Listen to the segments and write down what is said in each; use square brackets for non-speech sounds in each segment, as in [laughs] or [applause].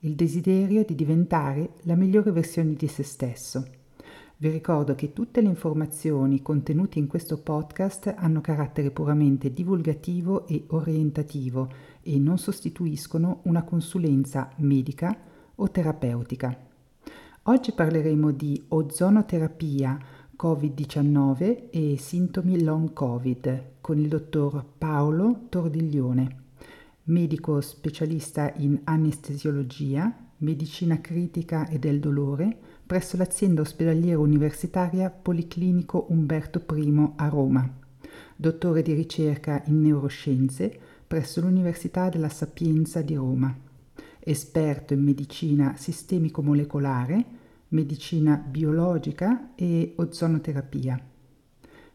il desiderio di diventare la migliore versione di se stesso. Vi ricordo che tutte le informazioni contenute in questo podcast hanno carattere puramente divulgativo e orientativo e non sostituiscono una consulenza medica o terapeutica. Oggi parleremo di ozonoterapia Covid-19 e sintomi long Covid con il dottor Paolo Tordiglione medico specialista in anestesiologia, medicina critica e del dolore presso l'azienda ospedaliera universitaria Policlinico Umberto I a Roma, dottore di ricerca in neuroscienze presso l'Università della Sapienza di Roma, esperto in medicina sistemico-molecolare, medicina biologica e ozonoterapia.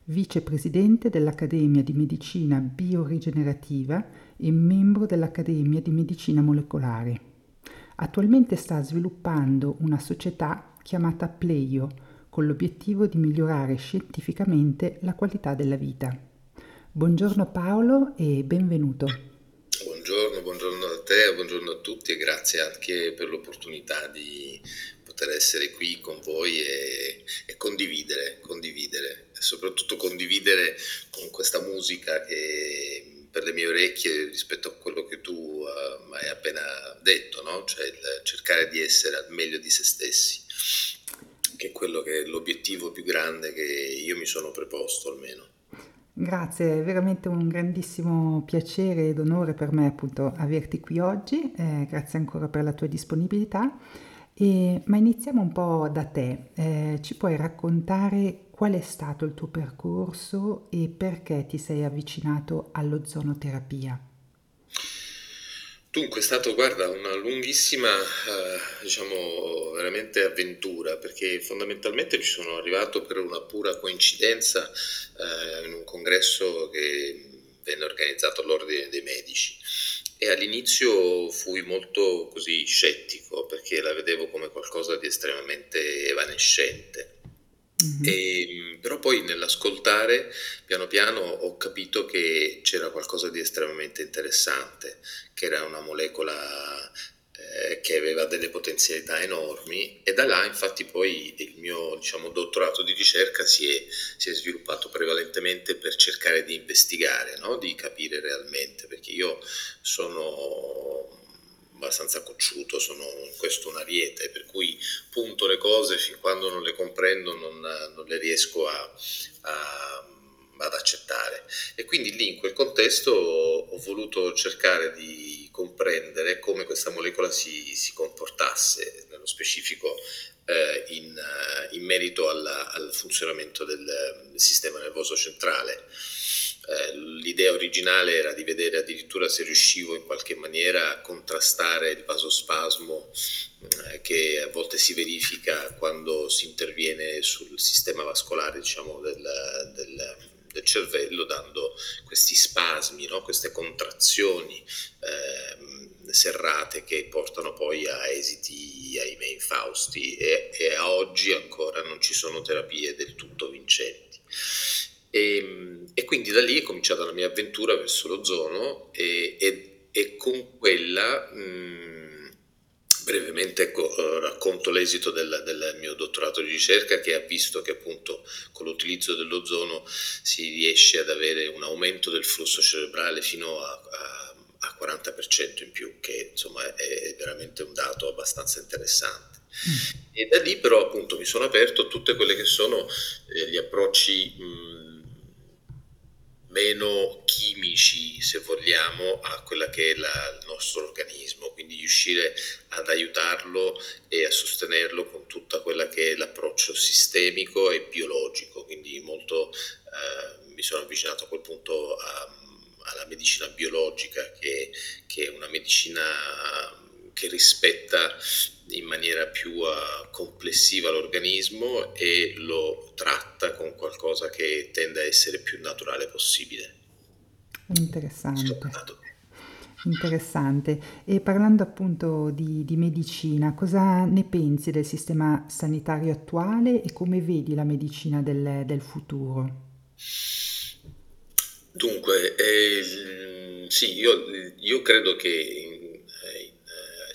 Vicepresidente dell'Accademia di Medicina Biorigenerativa e membro dell'Accademia di Medicina Molecolare. Attualmente sta sviluppando una società chiamata Pleio con l'obiettivo di migliorare scientificamente la qualità della vita. Buongiorno Paolo e benvenuto. Buongiorno, buongiorno a te, buongiorno a tutti e grazie anche per l'opportunità di poter essere qui con voi e, e condividere, condividere, e soprattutto condividere con questa musica che per le mie orecchie rispetto a quello che tu uh, hai appena detto, no? cioè il cercare di essere al meglio di se stessi, che è quello che è l'obiettivo più grande che io mi sono preposto almeno. Grazie, è veramente un grandissimo piacere ed onore per me appunto averti qui oggi, eh, grazie ancora per la tua disponibilità. E, ma iniziamo un po' da te, eh, ci puoi raccontare qual è stato il tuo percorso e perché ti sei avvicinato all'ozonoterapia? Dunque è stato, guarda, una lunghissima, eh, diciamo, veramente avventura, perché fondamentalmente ci sono arrivato per una pura coincidenza eh, in un congresso che venne organizzato all'Ordine dei Medici e all'inizio fui molto così scettico perché la vedevo come qualcosa di estremamente evanescente. Mm-hmm. E, però poi nell'ascoltare piano piano ho capito che c'era qualcosa di estremamente interessante, che era una molecola eh, che aveva delle potenzialità enormi e da là infatti poi il mio diciamo, dottorato di ricerca si è, si è, sviluppato prevalentemente per cercare di investigare, no? di capire realmente, perché io sono abbastanza cocciuto, sono questo un ariete, per cui punto le cose fin quando non le comprendo non, non le riesco a, a ad accettare. E quindi lì in quel contesto ho voluto cercare di comprendere come questa molecola si, si comportasse, nello specifico eh, in, in, merito alla, al funzionamento del sistema nervoso centrale. Eh, l'idea originale era di vedere addirittura se riuscivo in qualche maniera a contrastare il vasospasmo eh, che a volte si verifica quando si interviene sul sistema vascolare diciamo, del, del del cervello dando questi spasmi, no? queste contrazioni eh, serrate che portano poi a esiti, ahimè, infausti e, e, a oggi ancora non ci sono terapie del tutto vincenti. E, e quindi da lì è cominciata la mia avventura verso l'ozono e, e, e con quella... Mh, brevemente ecco, eh, racconto l'esito del, del, mio dottorato di ricerca che ha visto che appunto con l'utilizzo dell'ozono si riesce ad avere un aumento del flusso cerebrale fino a, a, a 40% in più, che insomma è veramente un dato abbastanza interessante. Mm. E da lì però appunto mi sono aperto a tutte quelle che sono eh, gli approcci mh, meno chimici, se vogliamo, a quella che è la, il nostro organismo, quindi riuscire ad aiutarlo e a sostenerlo con tutta quella che è l'approccio sistemico e biologico, quindi molto eh, mi sono avvicinato a quel punto a, alla medicina biologica che, che, è una medicina che rispetta in maniera più uh, complessiva l'organismo e lo tratta con qualcosa che tende a essere più naturale possibile. Interessante. Interessante. E parlando appunto di, di, medicina, cosa ne pensi del sistema sanitario attuale e come vedi la medicina del, del futuro? Dunque, eh, sì, io, io, credo che in,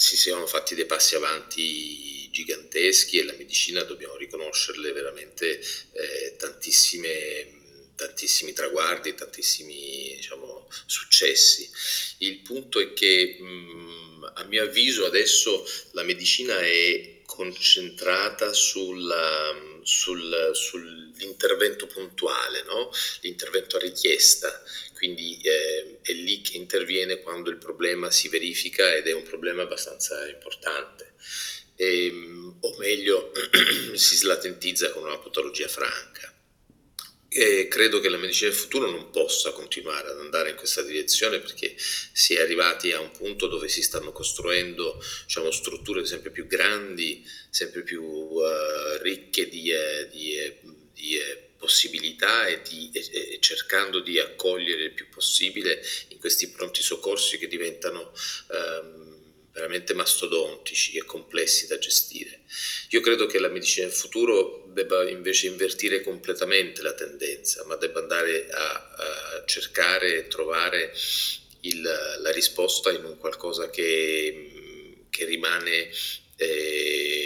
si siano fatti dei passi avanti giganteschi e la medicina dobbiamo riconoscerle veramente eh, tantissimi traguardi, tantissimi diciamo, successi. Il punto è che mh, a mio avviso adesso la medicina è concentrata sulla, sul, sull'intervento puntuale, no? l'intervento a richiesta, quindi eh, è lì che interviene quando il problema si verifica ed è un problema abbastanza importante. E, ehm, o meglio, [clears throat] si slatentizza con una patologia franca. E credo che la medicina del futuro non possa continuare ad andare in questa direzione perché si è arrivati a un punto dove si stanno costruendo diciamo, strutture sempre più grandi, sempre più uh, ricche di, eh, di, eh, di possibilità e, di, e, e, cercando di accogliere il più possibile in questi pronti soccorsi che diventano um, veramente mastodontici e complessi da gestire. Io credo che la medicina del futuro debba invece invertire completamente la tendenza, ma debba andare a, a cercare e trovare il, la risposta in un qualcosa che, che rimane eh,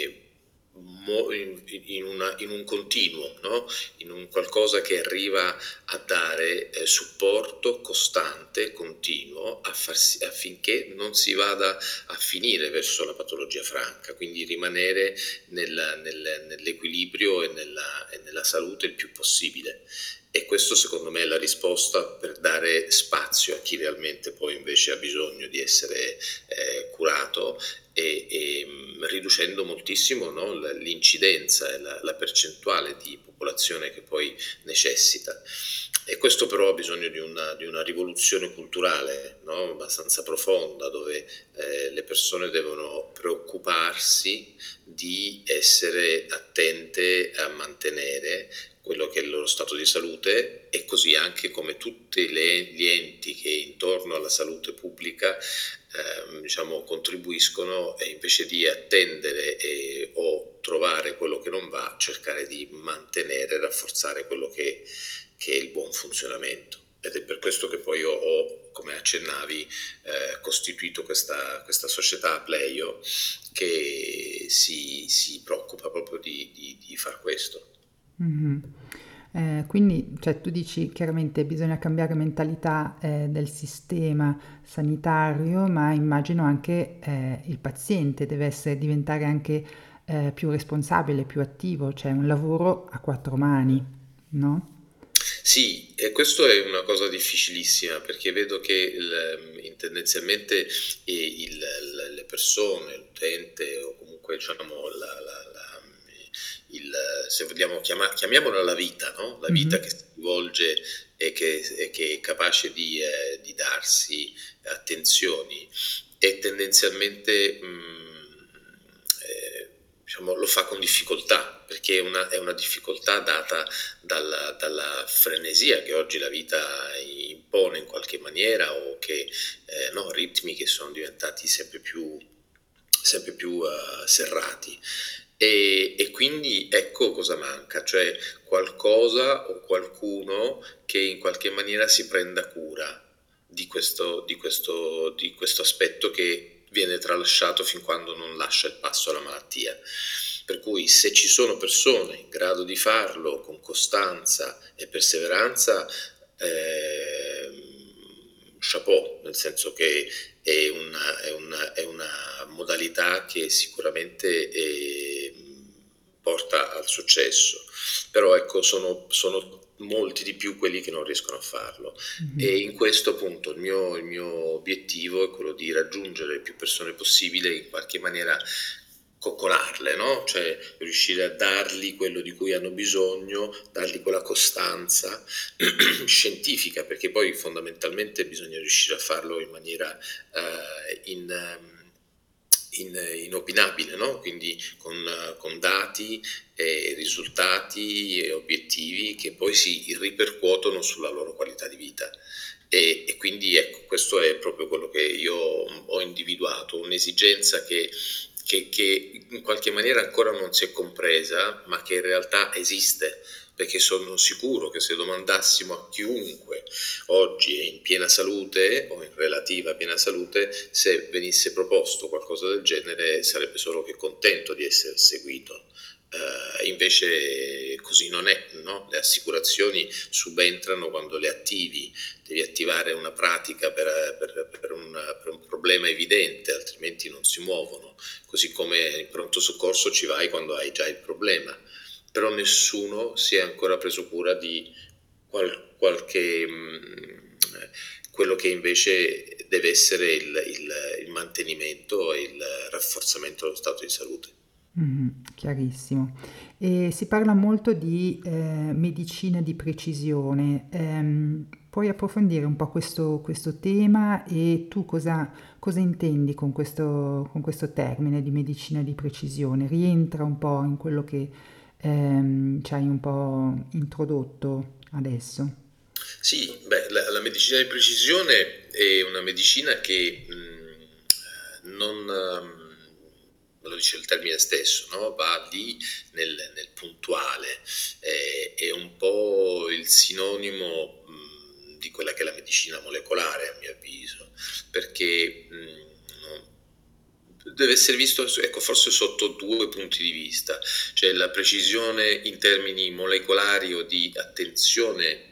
in, una, in, un continuo, no? in un qualcosa che arriva a dare eh, supporto costante, continuo, farsi, affinché non si vada a finire verso la patologia franca, quindi rimanere nella, nel, nell'equilibrio e nella, e nella salute il più possibile. E questo secondo me è la risposta per dare spazio a chi realmente poi invece ha bisogno di essere eh, curato e, e mm, riducendo moltissimo no, l'incidenza e la, la, percentuale di popolazione che poi necessita. E questo però ha bisogno di una, di una rivoluzione culturale no, abbastanza profonda dove eh, le persone devono preoccuparsi di essere attente a mantenere quello che è il loro stato di salute e così anche come tutti gli enti che intorno alla salute pubblica eh, diciamo, contribuiscono e invece di attendere e, o trovare quello che non va, cercare di mantenere e rafforzare quello che, che, è il buon funzionamento. Ed è per questo che poi ho, ho come accennavi, eh, costituito questa, questa società Pleio che si, si preoccupa proprio di, di, di far questo. Mm-hmm. Eh, quindi cioè, tu dici chiaramente bisogna cambiare mentalità eh, del sistema sanitario, ma immagino anche eh, il paziente deve essere, diventare anche eh, più responsabile, più attivo, cioè un lavoro a quattro mani, no? Sì, e questo è una cosa difficilissima perché vedo che il, tendenzialmente il, le persone, l'utente o comunque diciamo, la, la, la il, se vogliamo chiamare, chiamiamola la vita, no? la vita mm-hmm. che si svolge e che, e che è capace di, eh, di, darsi attenzioni e tendenzialmente mh, mm, eh, diciamo, lo fa con difficoltà, perché è una, è una difficoltà data dalla, dalla, frenesia che oggi la vita impone in qualche maniera o che eh, no, ritmi che sono diventati sempre più, sempre più uh, serrati. E, e, quindi ecco cosa manca, cioè qualcosa o qualcuno che in qualche maniera si prenda cura di questo, di questo, di questo aspetto che viene tralasciato fin quando non lascia il passo alla malattia. Per cui se ci sono persone in grado di farlo con costanza e perseveranza, eh, chapeau, nel senso che è una, è una, è una modalità che sicuramente è, porta al successo, però ecco sono, sono, molti di più quelli che non riescono a farlo mm-hmm. e in questo appunto il mio, il mio obiettivo è quello di raggiungere più persone possibile in qualche maniera coccolarle, no? cioè riuscire a dargli quello di cui hanno bisogno, dargli quella costanza [clears throat] scientifica, perché poi fondamentalmente bisogna riuscire a farlo in maniera uh, in, um, in, inopinabile, no? quindi con, con dati e risultati e obiettivi che poi si ripercuotono sulla loro qualità di vita. E, e, quindi ecco, questo è proprio quello che io ho individuato, un'esigenza che, che, che in qualche maniera ancora non si è compresa, ma che in realtà esiste perché sono sicuro che se domandassimo a chiunque oggi è in piena salute o in relativa piena salute, se venisse proposto qualcosa del genere sarebbe solo che contento di essere seguito. Uh, invece così non è, no? le assicurazioni subentrano quando le attivi, devi attivare una pratica per, per, per, un, per, un, problema evidente, altrimenti non si muovono, così come in pronto soccorso ci vai quando hai già il problema però nessuno si è ancora preso cura di qual- qualche, mh, mm, quello che invece deve essere il, il, il, mantenimento e il rafforzamento dello stato di salute. Mm, chiarissimo. E si parla molto di eh, medicina di precisione. Eh, puoi approfondire un po' questo, questo tema e tu cosa, cosa intendi con questo, con questo termine di medicina di precisione? Rientra un po' in quello che ehm, ci hai un po' introdotto adesso. Sì, beh, la, la, medicina di precisione è una medicina che mh, mm, non, um, lo dice il termine stesso, no? va lì nel, nel puntuale, è, è, un po' il sinonimo mh, mm, di quella che è la medicina molecolare a mio avviso, perché mh, mm, deve essere visto ecco, forse sotto due punti di vista, cioè la precisione in termini molecolari o di attenzione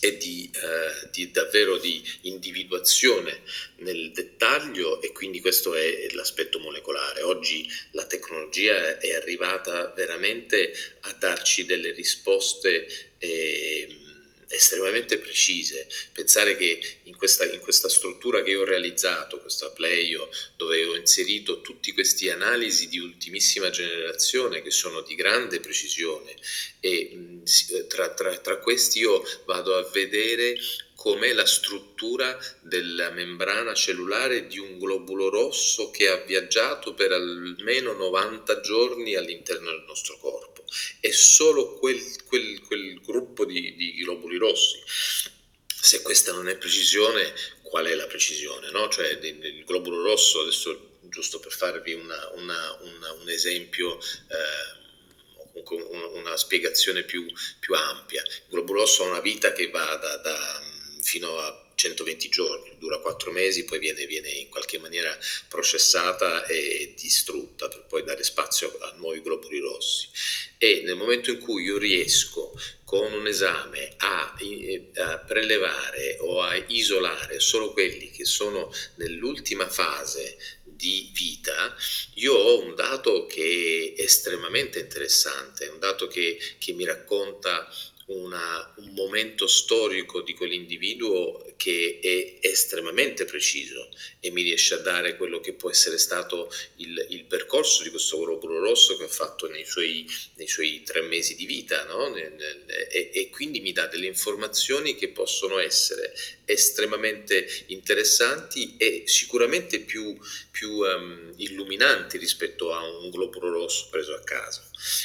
e di, eh, di, davvero di individuazione nel dettaglio e quindi questo è l'aspetto molecolare. Oggi la tecnologia è arrivata veramente a darci delle risposte. Eh, estremamente precise. Pensare che in questa, in questa, struttura che ho realizzato, questa Playo, dove ho inserito tutti questi analisi di ultimissima generazione che sono di grande precisione e tra, tra, tra questi io vado a vedere com'è la struttura della membrana cellulare di un globulo rosso che ha viaggiato per almeno 90 giorni all'interno del nostro corpo. È solo quel, quel, quel gruppo di, di, globuli rossi. Se questa non è precisione, qual è la precisione? No? Cioè, il globulo rosso, adesso giusto per farvi una, una, una, un esempio, eh, una spiegazione più, più, ampia. Il globulo rosso ha una vita che va da, da fino a 120 giorni, dura 4 mesi, poi viene, viene, in qualche maniera processata e distrutta per poi dare spazio a nuovi globuli rossi. E nel momento in cui io riesco con un esame a, a prelevare o a isolare solo quelli che sono nell'ultima fase di vita, io ho un dato che è estremamente interessante, un dato che, che mi racconta una, un momento storico di quell'individuo che è estremamente preciso e mi riesce a dare quello che può essere stato il, il percorso di questo globulo rosso che ha fatto nei suoi, nei suoi tre mesi di vita no? e, e, quindi mi dà delle informazioni che possono essere estremamente interessanti e sicuramente più, più um, illuminanti rispetto a un globulo rosso preso a caso.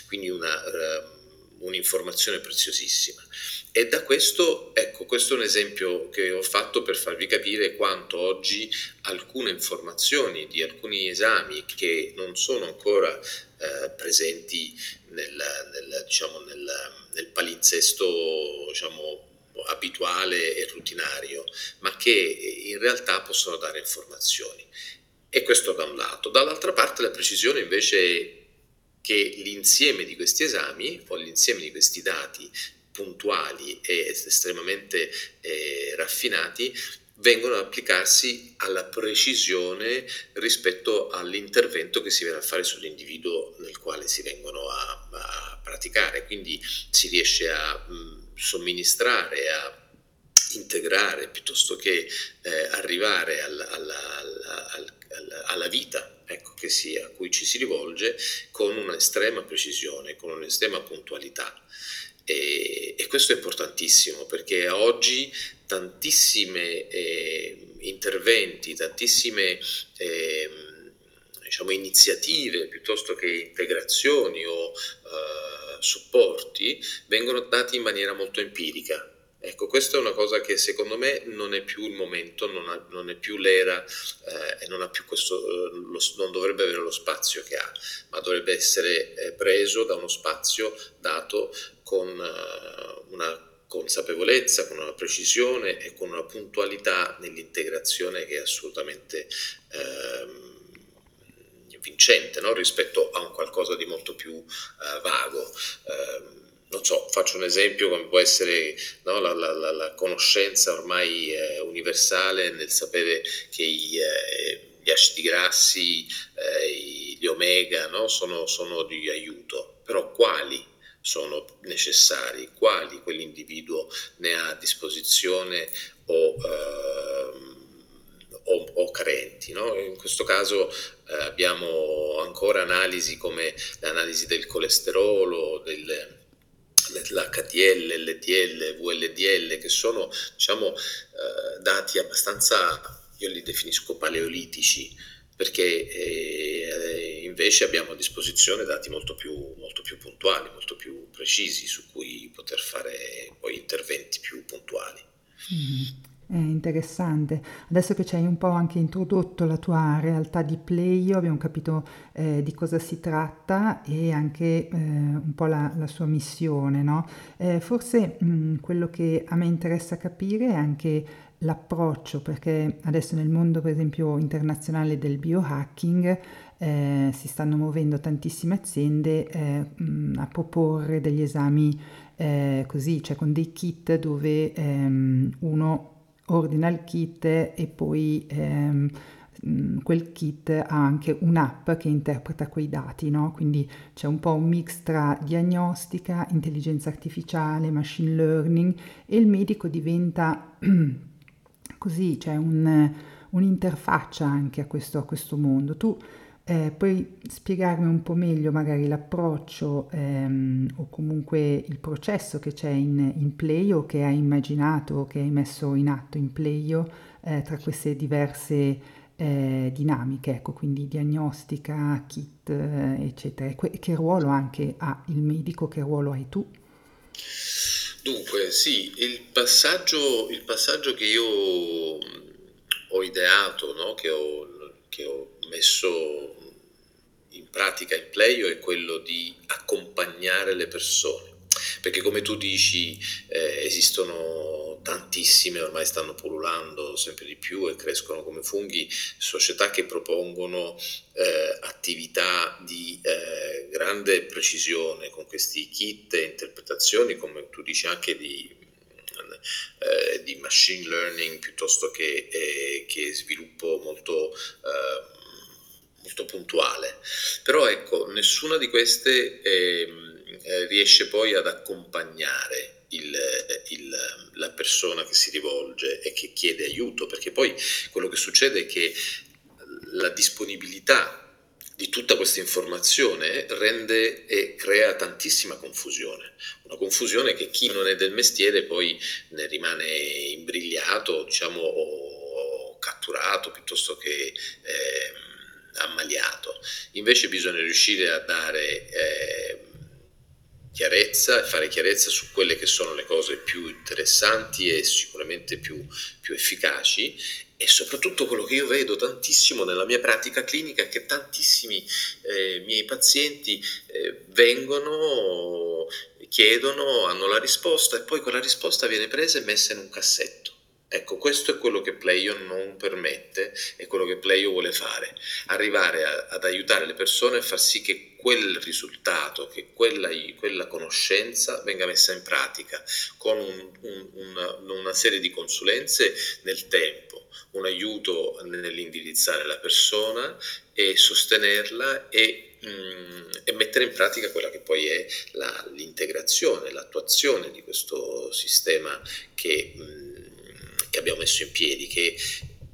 Quindi una... Uh, un'informazione preziosissima. E da questo, ecco, questo è un esempio che ho fatto per farvi capire quanto oggi alcune informazioni di alcuni esami che non sono ancora eh, presenti nel, nel, diciamo, nel, nel palinsesto diciamo, abituale e rutinario, ma che in realtà possono dare informazioni. E questo da un lato. Dall'altra parte la precisione invece che l'insieme di questi esami o l'insieme di questi dati puntuali e estremamente eh, raffinati vengono ad applicarsi alla precisione rispetto all'intervento che si viene a fare sull'individuo nel quale si vengono a, a praticare. Quindi si riesce a mh, somministrare, a integrare piuttosto che eh, arrivare alla, alla, alla, alla vita ecco, che si, a cui ci si rivolge con un'estrema precisione, con un'estrema puntualità. E, e, questo è importantissimo perché oggi tantissimi eh, interventi, tantissime eh, diciamo, iniziative piuttosto che integrazioni o eh, supporti vengono dati in maniera molto empirica. Ecco, questa è una cosa che secondo me non è più il momento, non, ha, non è più l'era eh, e non, questo, eh, lo, non, dovrebbe avere lo spazio che ha, ma dovrebbe essere eh, preso da uno spazio dato con eh, una consapevolezza, con una precisione e con una puntualità nell'integrazione che è assolutamente ehm, vincente no? rispetto a un qualcosa di molto più eh, vago. Eh, non so, faccio un esempio come può essere no, la, la, la, conoscenza ormai eh, universale nel sapere che i, eh, gli acidi grassi, eh, gli omega no, sono, sono, di aiuto, però quali sono necessari, quali quell'individuo ne ha a disposizione o, ehm, o, o carenti. No? In questo caso eh, abbiamo ancora analisi come l'analisi del colesterolo, del l'HDL, LDL, VLDL, che sono diciamo, eh, dati abbastanza, io li definisco paleolitici, perché eh, invece abbiamo a disposizione dati molto più, molto più, puntuali, molto più precisi su cui poter fare poi interventi più puntuali. Mm-hmm. Interessante. Adesso che ci hai un po' anche introdotto la tua realtà di Playo, abbiamo capito eh, di cosa si tratta e anche eh, un po' la, la, sua missione, no? Eh, forse mh, mm, quello che a me interessa capire è anche l'approccio, perché adesso nel mondo, per esempio, internazionale del biohacking eh, si stanno muovendo tantissime aziende eh, mm, a proporre degli esami eh, così, cioè con dei kit dove ehm, uno ordina il kit e poi ehm, quel kit ha anche un'app che interpreta quei dati, no? Quindi c'è un po' un mix tra diagnostica, intelligenza artificiale, machine learning e il medico diventa [clears throat] così, c'è cioè un, un'interfaccia anche a questo, a questo mondo. Tu eh, puoi spiegarmi un po' meglio magari l'approccio ehm, o comunque il processo che c'è in, in Playo, che hai immaginato che hai messo in atto in Playo eh, tra queste diverse eh, dinamiche, ecco, quindi diagnostica, kit, eh, eccetera. Que- che ruolo anche ha il medico, che ruolo hai tu? Dunque, sì, il passaggio, il passaggio che io ho ideato, no? che, ho, che ho messo in pratica in Playo è quello di accompagnare le persone. Perché come tu dici eh, esistono tantissime, ormai stanno pullulando sempre di più e crescono come funghi, società che propongono eh, attività di eh, grande precisione con questi kit e interpretazioni, come tu dici anche di eh, di machine learning piuttosto che, eh, che sviluppo molto eh, molto puntuale. Però ecco, nessuna di queste ehm, eh, riesce poi ad accompagnare il, il, la persona che si rivolge e che chiede aiuto, perché poi quello che succede è che la disponibilità di tutta questa informazione rende e crea tantissima confusione, una confusione che chi non è del mestiere poi ne rimane imbrigliato, diciamo, o catturato piuttosto che... Eh, ammaliato. Invece bisogna riuscire a dare eh, chiarezza fare chiarezza su quelle che sono le cose più interessanti e sicuramente più, più efficaci e soprattutto quello che io vedo tantissimo nella mia pratica clinica è che tantissimi eh, miei pazienti eh, vengono, chiedono, hanno la risposta e poi quella risposta viene presa e messa in un cassetto Ecco, questo è quello che Playo non permette e quello che Playo vuole fare, arrivare a, ad aiutare le persone a far sì che quel risultato, che quella, quella conoscenza venga messa in pratica con un, un, una, una serie di consulenze nel tempo, un aiuto nell'indirizzare la persona e sostenerla e, mm, e, mettere in pratica quella che poi è la, l'integrazione, l'attuazione di questo sistema che... Che abbiamo messo in piedi, che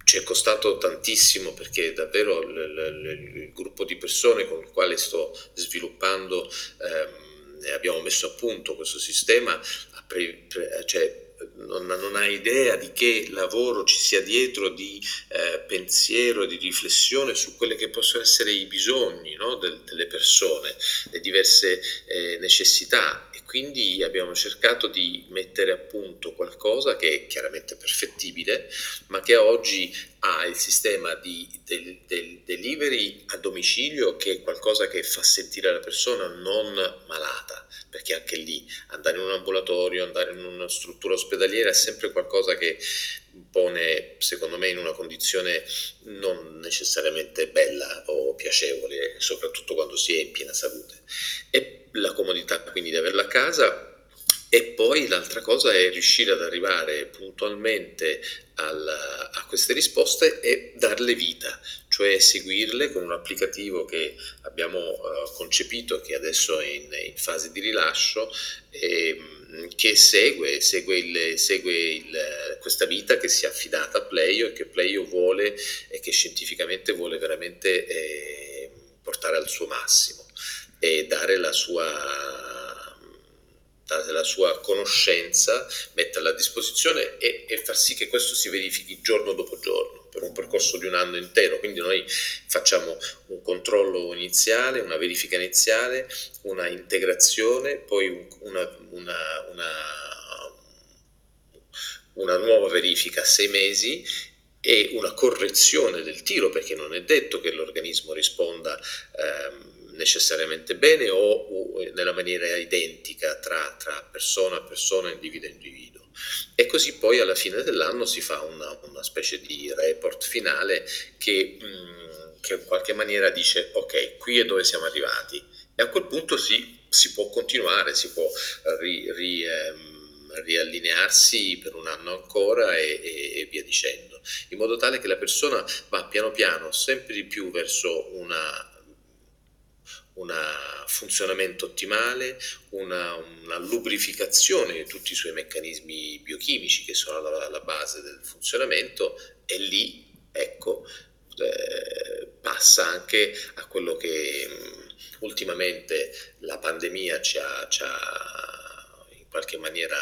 ci è costato tantissimo perché davvero il, il, il gruppo di persone con il quale sto sviluppando ehm, abbiamo messo a punto questo sistema pre, pre, cioè, non, non ha idea di che lavoro ci sia dietro di eh, pensiero, di riflessione su quelli che possono essere i bisogni no? Del, delle persone, le diverse eh, necessità quindi abbiamo cercato di mettere a punto qualcosa che è chiaramente perfettibile, ma che oggi ha il sistema di del, del delivery a domicilio che è qualcosa che fa sentire la persona non malata, perché anche lì andare in un ambulatorio, andare in una struttura ospedaliera è sempre qualcosa che pone, secondo me, in una condizione non necessariamente bella o piacevole, soprattutto quando si è in piena salute. E la comodità quindi di averla a casa. E poi l'altra cosa è riuscire ad arrivare puntualmente al, a queste risposte e darle vita, cioè seguirle con un applicativo che abbiamo uh, concepito, che adesso è in, in fase di rilascio, e, che segue, segue, il, segue il, questa vita che si è affidata a Pleio e che Pleio vuole e che scientificamente vuole veramente eh, portare al suo massimo e dare la sua la sua conoscenza, metterla a disposizione e, e, far sì che questo si verifichi giorno dopo giorno per un percorso di un anno intero. Quindi noi facciamo un controllo iniziale, una verifica iniziale, una integrazione, poi una, una, una, una nuova verifica a sei mesi e una correzione del tiro perché non è detto che l'organismo risponda ehm, necessariamente bene o, o nella maniera identica tra, tra, persona a persona, individuo a individuo. E così poi alla fine dell'anno si fa una, una specie di report finale che, mh, mm, che, in qualche maniera dice ok, qui è dove siamo arrivati. E a quel punto si, si può continuare, si può ri, ri, ehm, riallinearsi per un anno ancora e, e, e, via dicendo, in modo tale che la persona va piano piano sempre di più verso una un funzionamento ottimale, una, una, lubrificazione di tutti i suoi meccanismi biochimici che sono alla, alla base del funzionamento e lì, ecco, eh, passa anche a quello che mh, ultimamente la pandemia ci ha, ci ha in qualche maniera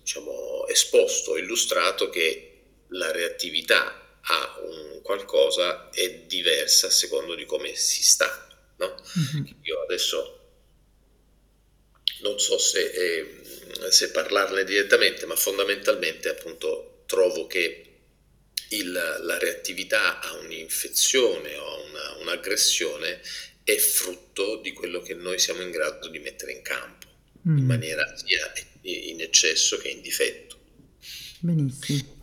diciamo, esposto, illustrato che la reattività a un qualcosa è diversa a secondo di come si sta no? Mm-hmm. Io adesso non so se, eh, se, parlarne direttamente, ma fondamentalmente appunto trovo che il, la reattività a un'infezione o a una, un'aggressione è frutto di quello che noi siamo in grado di mettere in campo, mm. in maniera sia in eccesso che in difetto. Benissimo.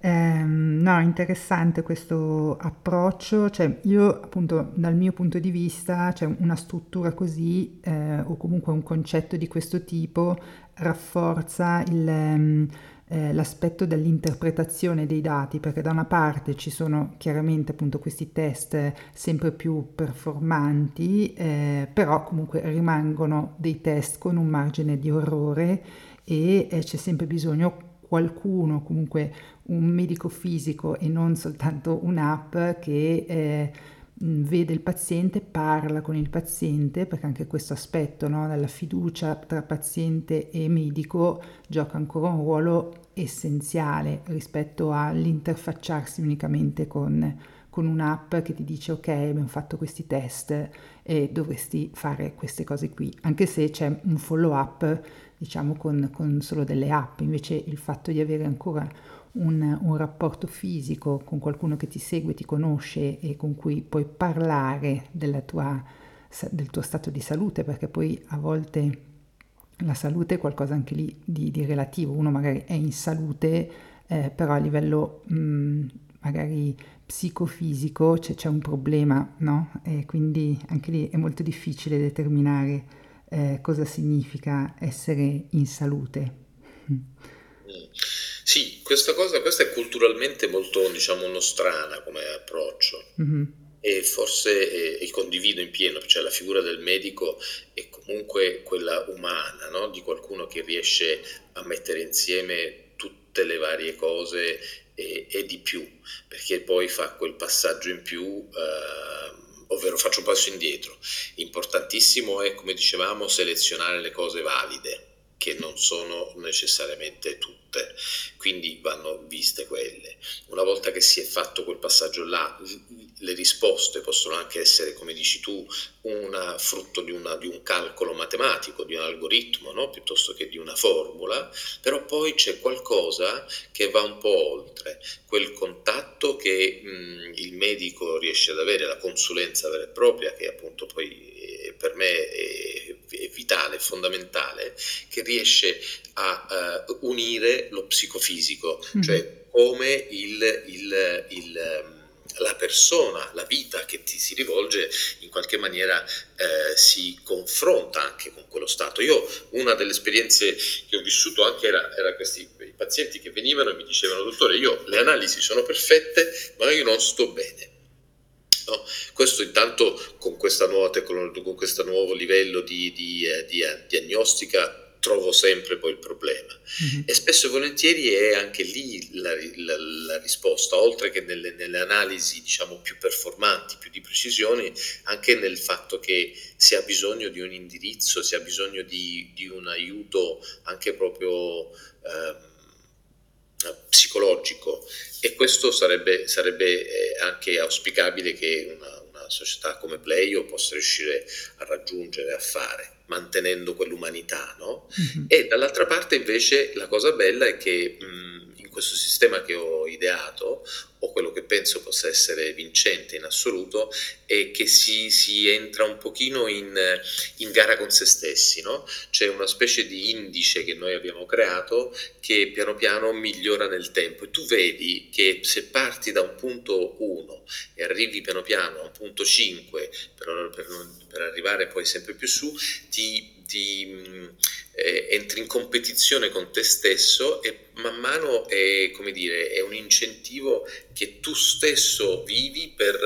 Eh, no, interessante questo approccio, cioè io appunto dal mio punto di vista, cioè una struttura così eh, o comunque un concetto di questo tipo rafforza il, ehm, eh, l'aspetto dell'interpretazione dei dati, perché da una parte ci sono chiaramente appunto questi test sempre più performanti, eh, però comunque rimangono dei test con un margine di orrore e eh, c'è sempre bisogno qualcuno, comunque un medico fisico e non soltanto un'app che eh, vede il paziente, parla con il paziente, perché anche questo aspetto no, della fiducia tra paziente e medico gioca ancora un ruolo essenziale rispetto all'interfacciarsi unicamente con, con un'app che ti dice ok abbiamo fatto questi test e dovresti fare queste cose qui, anche se c'è un follow up diciamo con, con solo delle app, invece il fatto di avere ancora un, un, rapporto fisico con qualcuno che ti segue, ti conosce e con cui puoi parlare tua, del tuo stato di salute, perché poi a volte la salute è qualcosa anche lì di, di relativo, uno magari è in salute, eh, però a livello mh, mm, magari psicofisico c'è, c'è un problema, no? E quindi anche lì è molto difficile determinare eh, cosa significa essere in salute. Sì, questa cosa questa è culturalmente molto, diciamo, nostrana come approccio. Mm-hmm. E forse eh, condivido in pieno, cioè la figura del medico è comunque quella umana, no? di qualcuno che riesce a mettere insieme tutte le varie cose e, e di più, perché poi fa quel passaggio in più. Eh, ovvero faccio un passo indietro. Importantissimo è, come dicevamo, selezionare le cose valide, che non sono necessariamente tutte, quindi vanno viste quelle. Una volta che si è fatto quel passaggio là, le risposte possono anche essere, come dici tu, una, frutto di, una, di, un calcolo matematico, di un algoritmo, no? piuttosto che di una formula, però poi c'è qualcosa che va un po' oltre, quel contatto che mh, il medico riesce ad avere, la consulenza vera e propria, che appunto poi eh, per me è, è vitale, fondamentale, che riesce a uh, unire lo psicofisico, mm-hmm. cioè come il, il, il ehm, la persona, la vita che ti si rivolge in qualche maniera eh, si confronta anche con quello stato. Io una delle esperienze che ho vissuto anche era, era questi i pazienti che venivano e mi dicevano dottore io le analisi sono perfette ma io non sto bene. No? Questo intanto con questa nuova tecnologia, con questo nuovo livello di, di, eh, di eh, diagnostica trovo sempre poi il problema. Mm-hmm. E spesso e volentieri è anche lì la, la, la risposta, oltre che nelle, nelle, analisi diciamo più performanti, più di precisione, anche nel fatto che si ha bisogno di un indirizzo, si ha bisogno di, di un aiuto anche proprio eh, psicologico e questo sarebbe, sarebbe eh, anche auspicabile che una, una società come Playo possa riuscire a raggiungere, a fare mantenendo quell'umanità, no? Mm-hmm. E dall'altra parte invece la cosa bella è che mh, in questo sistema che ho ideato, o quello che penso possa essere vincente in assoluto, è che si, si entra un pochino in, in, gara con se stessi, no? C'è una specie di indice che noi abbiamo creato che piano piano migliora nel tempo e tu vedi che se parti da un punto 1 e arrivi piano piano a un punto 5 per, per, per arrivare poi sempre più su, ti, ti eh, entri in competizione con te stesso e man mano è, come dire, è un incentivo che tu stesso vivi per,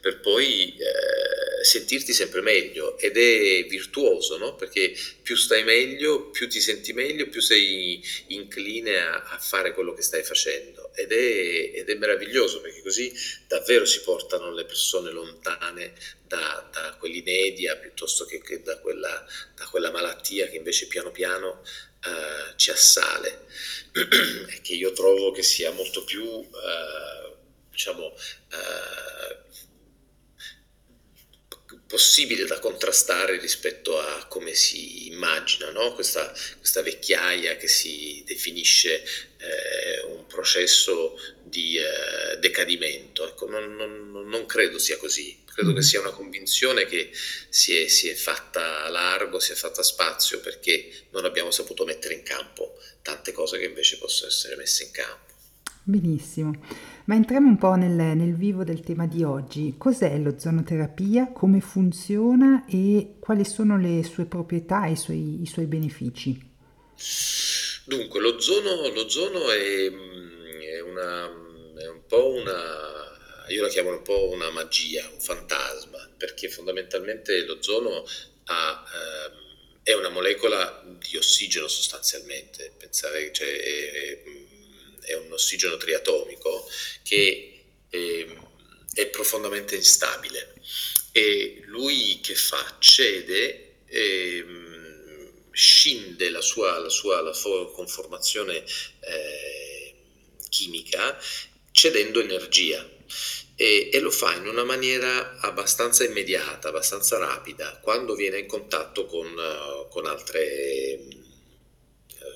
per poi eh, sentirti sempre meglio ed è virtuoso, no? perché più stai meglio, più ti senti meglio, più sei incline a, a fare quello che stai facendo ed è, ed è, meraviglioso perché così davvero si portano le persone lontane da, da quell'inedia piuttosto che, che da, quella, da, quella, malattia che invece piano piano uh, ci assale [clears throat] e che io trovo che sia molto più uh, diciamo uh, possibile da contrastare rispetto a come si immagina no? questa, questa, vecchiaia che si definisce eh, un processo di eh, decadimento. Ecco, non, non, non, credo sia così, credo che mm. sia una convinzione che si è, si è fatta largo, si è fatta spazio perché non abbiamo saputo mettere in campo tante cose che invece possono essere messe in campo. Benissimo, ma entriamo un po' nel, nel vivo del tema di oggi. Cos'è l'ozonoterapia, come funziona e quali sono le sue proprietà e i suoi, i suoi benefici? Dunque, l'ozono, l'ozono è, è, una, è un po' una, io la chiamo un po' una magia, un fantasma, perché fondamentalmente l'ozono ha, ehm, è una molecola di ossigeno sostanzialmente, pensare, cioè, è, è un ossigeno triatomico che è, è profondamente instabile e lui che fa? Cede, e, scinde la sua, la sua la conformazione eh, chimica cedendo energia e, e, lo fa in una maniera abbastanza immediata, abbastanza rapida, quando viene in contatto con, con altre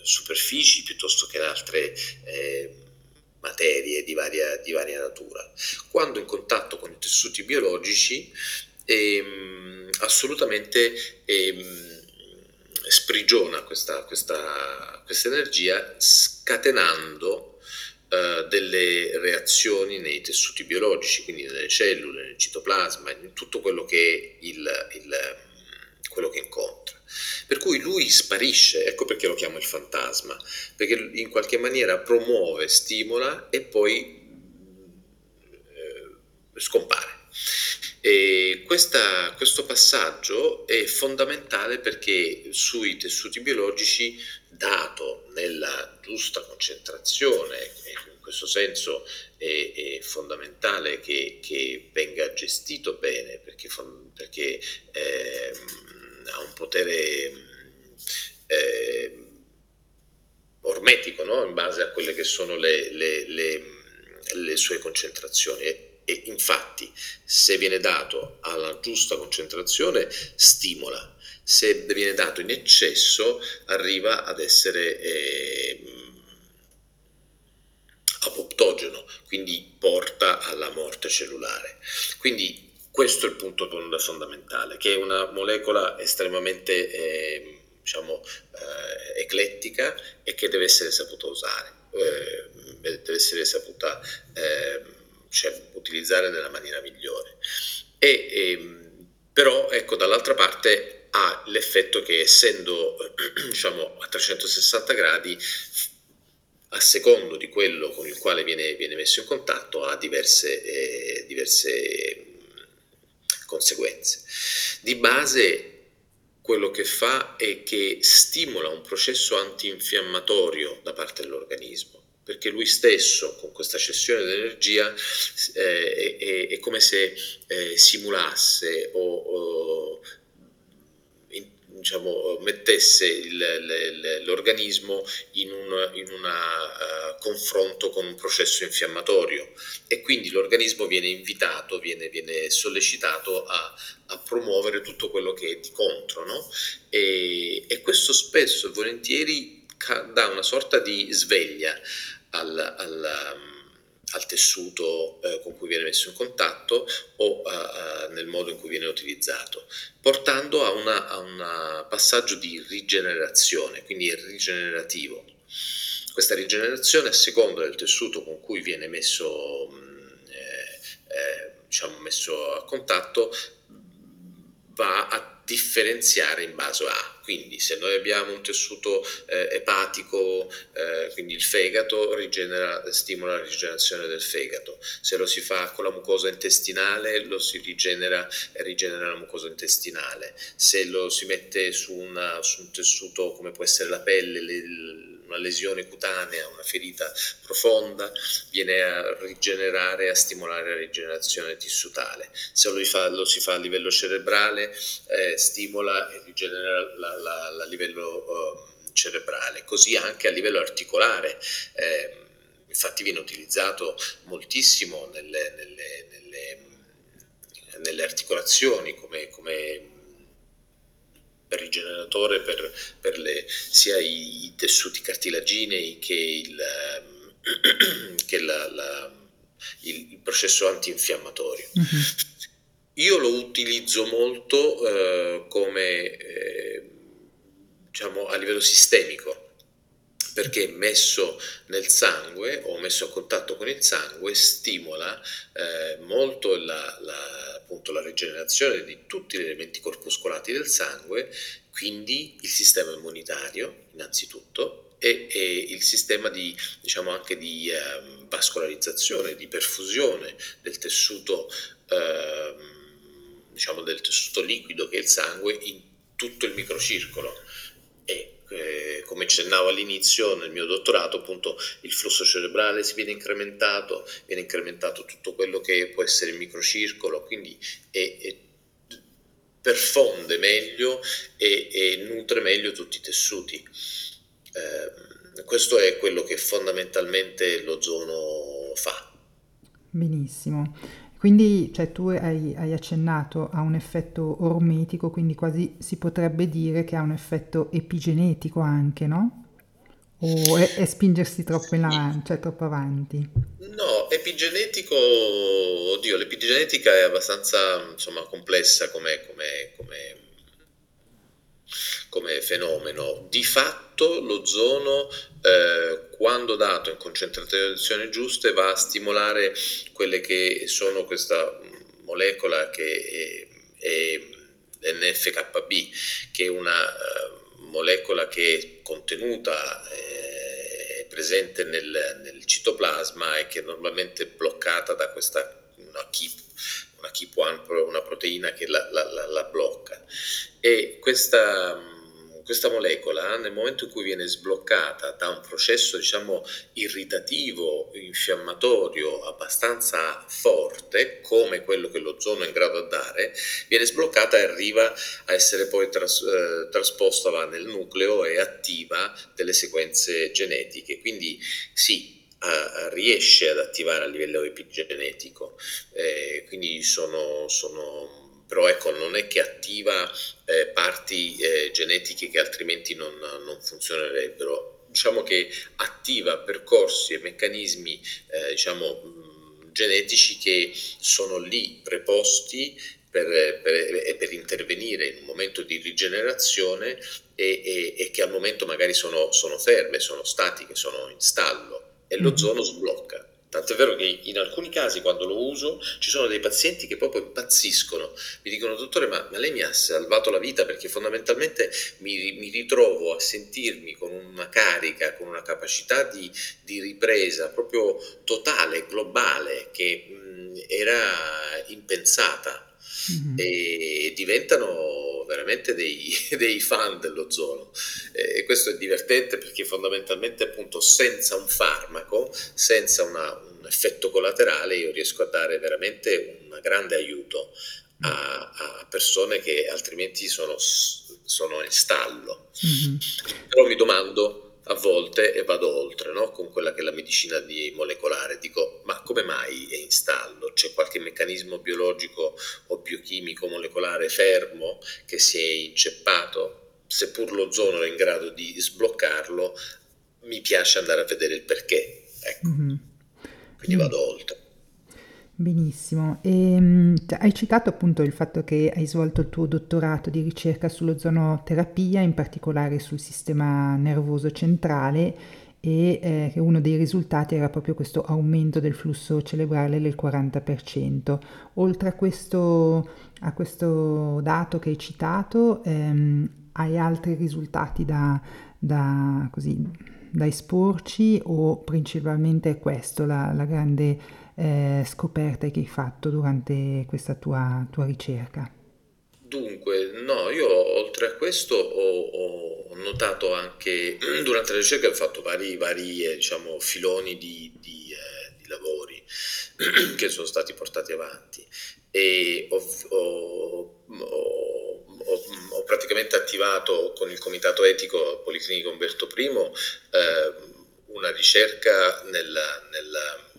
superfici piuttosto che altre eh, materie di varia, di varia, natura. Quando in contatto con i tessuti biologici ehm, assolutamente ehm, sprigiona questa, questa, questa, energia scatenando eh, delle reazioni nei tessuti biologici, quindi nelle cellule, nel citoplasma, in tutto quello che il, il, quello che incontra. Per cui lui sparisce, ecco perché lo chiamo il fantasma, perché in qualche maniera promuove, stimola e poi eh, scompare. E questa, questo passaggio è fondamentale perché sui tessuti biologici, dato nella giusta concentrazione, in questo senso è, è fondamentale che, che, venga gestito bene perché, perché eh, ha un potere eh, determina quelle che sono le, le, le, le sue concentrazioni. E, e infatti, se viene dato alla giusta concentrazione, stimola. Se viene dato in eccesso, arriva ad essere eh, apoptogeno, quindi porta alla morte cellulare. Quindi questo è il punto fondamentale, che è una molecola estremamente eh, diciamo, eh, eclettica e che deve essere saputa usare, eh, deve essere saputa ehm, cioè, utilizzare nella maniera migliore. E, ehm, però, ecco, dall'altra parte ha l'effetto che essendo [clears throat] diciamo, a 360 gradi a secondo di quello con il quale viene, viene messo in contatto ha diverse, eh, diverse conseguenze. Di base quello che fa è che stimola un processo antinfiammatorio da parte dell'organismo perché lui stesso con questa cessione di energia eh, è, è, come se eh, simulasse o, o diciamo, mettesse il, l'organismo in un in una, uh, confronto con un processo infiammatorio e quindi l'organismo viene invitato, viene, viene sollecitato a, a, promuovere tutto quello che è di contro. No? E, e, questo spesso e volentieri dà una sorta di sveglia al, al al tessuto eh, con cui viene messo in contatto o a, nel modo in cui viene utilizzato, portando a, un passaggio di rigenerazione, quindi rigenerativo. Questa rigenerazione, a seconda del tessuto con cui viene messo, mm, eh, eh, diciamo, messo a contatto, va a differenziare in base a. Quindi se noi abbiamo un tessuto eh, epatico, eh, quindi il fegato rigenera, stimola la rigenerazione del fegato. Se lo si fa con la mucosa intestinale, lo si rigenera rigenera la mucosa intestinale. Se lo si mette su, una, su un tessuto come può essere la pelle, le, una lesione cutanea, una ferita profonda, viene a rigenerare, a stimolare la rigenerazione tissutale. Se lo, fa, lo si fa a livello cerebrale, eh, stimola e rigenera la, la, la livello uh, cerebrale, così anche a livello articolare. Eh, infatti viene utilizzato moltissimo nelle, nelle, nelle, nelle articolazioni come, come rigeneratore per, per le, sia i tessuti cartilaginei che il, ehm, [clears throat] che la, la, il, il, processo antinfiammatorio. Mm-hmm. Io lo utilizzo molto eh, come eh, diciamo a livello sistemico perché messo nel sangue o messo a contatto con il sangue stimola eh, molto la, la, appunto, la rigenerazione di tutti gli elementi corpuscolati del sangue, quindi il sistema immunitario innanzitutto e, e il sistema di, diciamo anche di eh, vascolarizzazione, di perfusione del tessuto, eh, diciamo del tessuto liquido che è il sangue in tutto il microcircolo. E come accennavo all'inizio nel mio dottorato, appunto il flusso cerebrale si viene incrementato, viene incrementato tutto quello che può essere il microcircolo, quindi è, è perfonde meglio e, e, nutre meglio tutti i tessuti. Eh, questo è quello che fondamentalmente l'ozono fa. Benissimo. Quindi cioè, tu hai, hai, accennato a un effetto ormetico, quindi quasi si potrebbe dire che ha un effetto epigenetico anche, no? O è, è spingersi troppo in avanti, cioè troppo avanti? No, epigenetico, oddio, l'epigenetica è abbastanza insomma, complessa come, come, come, come fenomeno. Di fatto l'ozono eh, quando dato in concentrazioni giuste va a stimolare quelle che sono questa molecola che è, è NFKB, che è una uh, molecola che è contenuta, eh, è presente nel, nel, citoplasma e che è normalmente bloccata da questa una KIP, una KIP1, una proteina che la, la, la, la blocca. E questa questa molecola nel momento in cui viene sbloccata da un processo diciamo irritativo, infiammatorio abbastanza forte come quello che l'ozono è in grado di dare, viene sbloccata e arriva a essere poi tras- eh, trasposta nel nucleo e attiva delle sequenze genetiche. Quindi sì, a, riesce ad attivare a livello epigenetico, eh, quindi sono, sono però ecco, non è che attiva eh, parti eh, genetiche che altrimenti non, non, funzionerebbero. Diciamo che attiva percorsi e meccanismi eh, diciamo, genetici che sono lì preposti per, per, per, intervenire in un momento di rigenerazione e, e, e che al momento magari sono, sono, ferme, sono statiche, sono in stallo e l'ozono mm-hmm. sblocca. Tant'è vero che in alcuni casi quando lo uso ci sono dei pazienti che proprio impazziscono, mi dicono dottore ma, ma lei mi ha salvato la vita perché fondamentalmente mi, mi, ritrovo a sentirmi con una carica, con una capacità di, di ripresa proprio totale, globale, che mh, era impensata mm-hmm. e diventano veramente dei, [laughs] dei fan dell'ozono e questo è divertente perché fondamentalmente appunto senza un farmaco, senza una, un effetto collaterale io riesco a dare veramente un grande aiuto a, a persone che altrimenti sono, sono in stallo. Mm-hmm. Però mi domando a volte e vado oltre no? con quella che è la medicina molecolare. Dico, ma come mai è in stallo? C'è qualche meccanismo biologico o biochimico molecolare fermo che si è inceppato? Seppur l'ozono è in grado di sbloccarlo, mi piace andare a vedere il perché. Ecco. Mm-hmm. Quindi vado oltre. Benissimo. E, ehm, hai citato appunto il fatto che hai svolto il tuo dottorato di ricerca sull'ozonoterapia, in particolare sul sistema nervoso centrale e eh, che uno dei risultati era proprio questo aumento del flusso cerebrale del 40%. Oltre a questo, a questo dato che hai citato, ehm, hai altri risultati da, da, così, da esporci o principalmente è questo la, la grande eh, scoperte che hai fatto durante questa tua, tua ricerca? Dunque, no, io oltre a questo ho, ho, notato anche, [clears throat] durante la ricerca ho fatto vari, vari eh, diciamo, filoni di, di, eh, di, lavori [clears throat] che sono stati portati avanti e ho, ho, ho praticamente attivato con il comitato etico Policlinico Umberto I eh, una ricerca nella, nella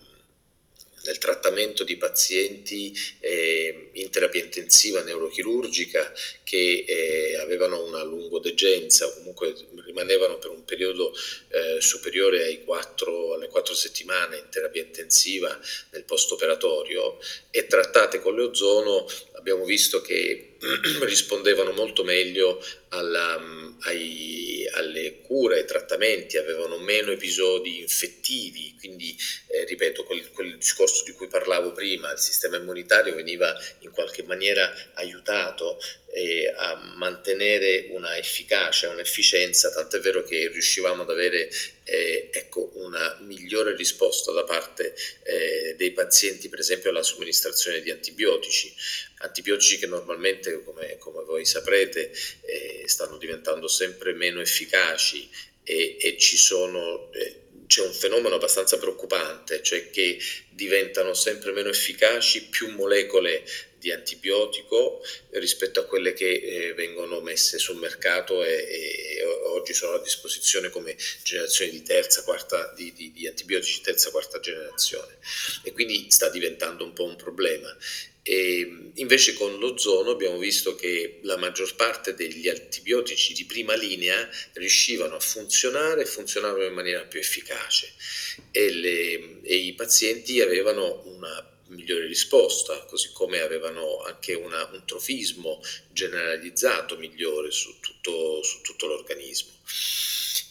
nel trattamento di pazienti eh, in terapia intensiva neurochirurgica che eh, avevano una lungodegenza o comunque rimanevano per un periodo eh, superiore 4, alle 4 settimane in terapia intensiva nel post operatorio e trattate con l'ozono abbiamo visto che [clears throat] rispondevano molto meglio alla, ai, alle cure, ai trattamenti, avevano meno episodi infettivi, quindi eh, ripeto, quel, quel, discorso di cui parlavo prima, il sistema immunitario veniva in qualche maniera aiutato eh, a mantenere una efficacia, un'efficienza, tant'è vero che riuscivamo ad avere eh, ecco, una migliore risposta da parte eh, dei pazienti, per esempio alla somministrazione di antibiotici, antibiotici che normalmente, come, come voi saprete, eh, stanno diventando sempre meno efficaci e, e sono eh, c'è un fenomeno abbastanza preoccupante, cioè che diventano sempre meno efficaci più molecole di antibiotico rispetto a quelle che eh, vengono messe sul mercato e, e, oggi sono a disposizione come generazione di terza, quarta, di, di, di antibiotici terza, quarta generazione. E quindi sta diventando un po' un problema. E invece con l'ozono abbiamo visto che la maggior parte degli antibiotici di prima linea riuscivano a funzionare e funzionavano in maniera più efficace. E, le, e i pazienti avevano una migliore risposta, così come avevano anche una, un trofismo generalizzato migliore su tutto, su tutto l'organismo.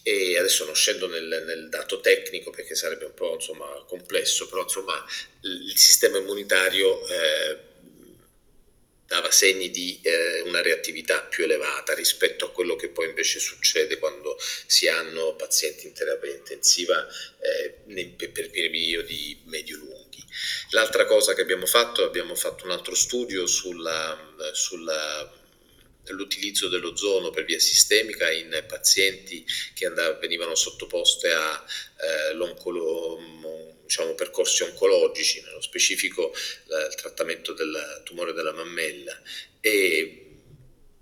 E adesso non scendo nel, nel, dato tecnico perché sarebbe un po' insomma, complesso, però insomma, il sistema immunitario eh, dava segni di eh, una reattività più elevata rispetto a quello che poi invece succede quando si hanno pazienti in terapia intensiva eh, per periodi medio-lunghi. L'altra cosa che abbiamo fatto, abbiamo fatto un altro studio sulla, sulla l'utilizzo dell'ozono per via sistemica in pazienti che andav- venivano sottoposte a eh, diciamo, percorsi oncologici, nello specifico la, il trattamento del tumore della mammella. E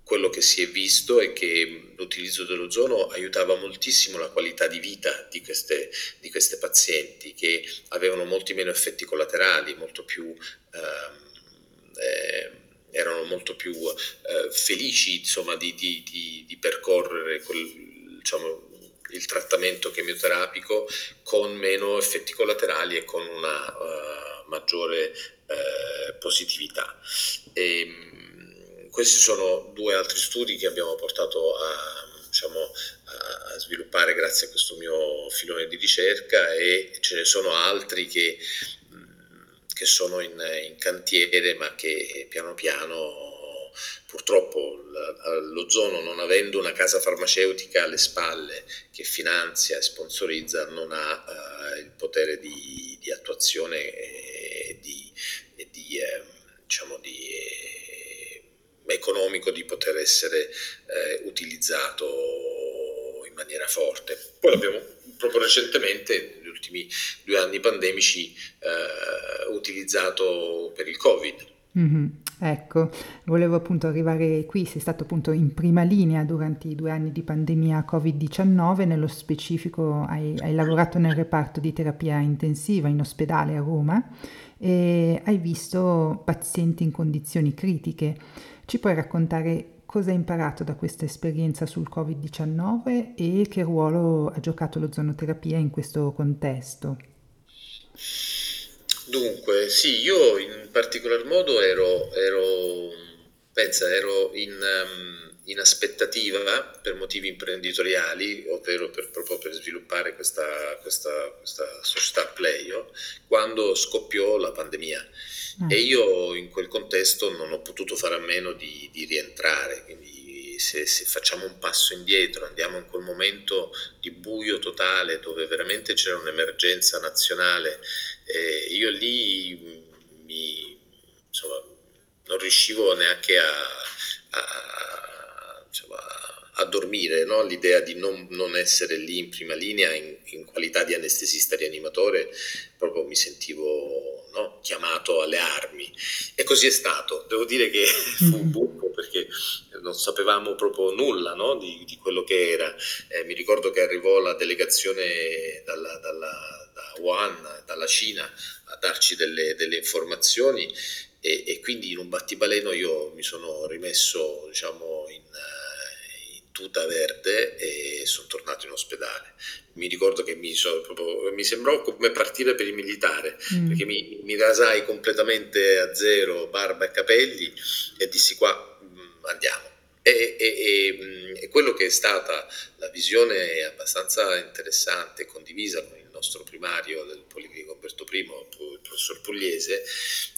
quello che si è visto è che l'utilizzo dell'ozono aiutava moltissimo la qualità di vita di queste, di queste pazienti che avevano molti meno effetti collaterali, molto più... Ehm, eh, erano molto più eh, felici insomma, di, di, di, di percorrere quel, diciamo, il trattamento chemioterapico con meno effetti collaterali e con una uh, maggiore uh, positività. E, um, questi sono due altri studi che abbiamo portato a, diciamo, a sviluppare grazie a questo mio filone di ricerca e ce ne sono altri che che sono in, in cantiere ma che piano piano purtroppo l'ozono non avendo una casa farmaceutica alle spalle che finanzia e sponsorizza non ha uh, il potere di, di attuazione e di, e di, eh, diciamo di eh, economico di poter essere eh, utilizzato in maniera forte. Poi abbiamo proprio recentemente, negli ultimi due anni pandemici, eh, utilizzato per il Covid. Mm-hmm. Ecco, volevo appunto arrivare qui, sei stato appunto in prima linea durante i due anni di pandemia Covid-19, nello specifico hai, hai lavorato nel reparto di terapia intensiva in ospedale a Roma e hai visto pazienti in condizioni critiche. Ci puoi raccontare cosa hai imparato da questa esperienza sul Covid-19 e che ruolo ha giocato l'ozonoterapia in questo contesto? Dunque, sì, io in particolar modo ero, ero, pensa, ero in, um, in, aspettativa per motivi imprenditoriali, ovvero per, proprio per sviluppare questa, questa, questa società Playo, quando scoppiò la pandemia. E mm. io in quel contesto non ho potuto fare a meno di, di rientrare, quindi se, se, facciamo un passo indietro, andiamo in quel momento di buio totale dove veramente c'era un'emergenza nazionale, eh, io lì mi, insomma, non riuscivo neanche a, a, insomma, a dormire, no? l'idea di non, non, essere lì in prima linea in, in qualità di anestesista rianimatore, proprio mi sentivo no? chiamato alle armi. E così è stato. Devo dire che [laughs] fu un buco perché non sapevamo proprio nulla no? di, di, quello che era. Eh, mi ricordo che arrivò la delegazione dalla, dalla, da Wuhan, dalla Cina, a darci delle, delle informazioni e, e, quindi in un battibaleno io mi sono rimesso diciamo, in tuta verde e sono tornato in ospedale. Mi ricordo che mi, proprio, mi sembrò come partire per il militare, mm. perché mi, mi, rasai completamente a zero barba e capelli e dissi qua mm, andiamo. E, e, e, mm, e, quello che è stata la visione abbastanza interessante, condivisa con il nostro primario del Policlinico Umberto I, il professor Pugliese,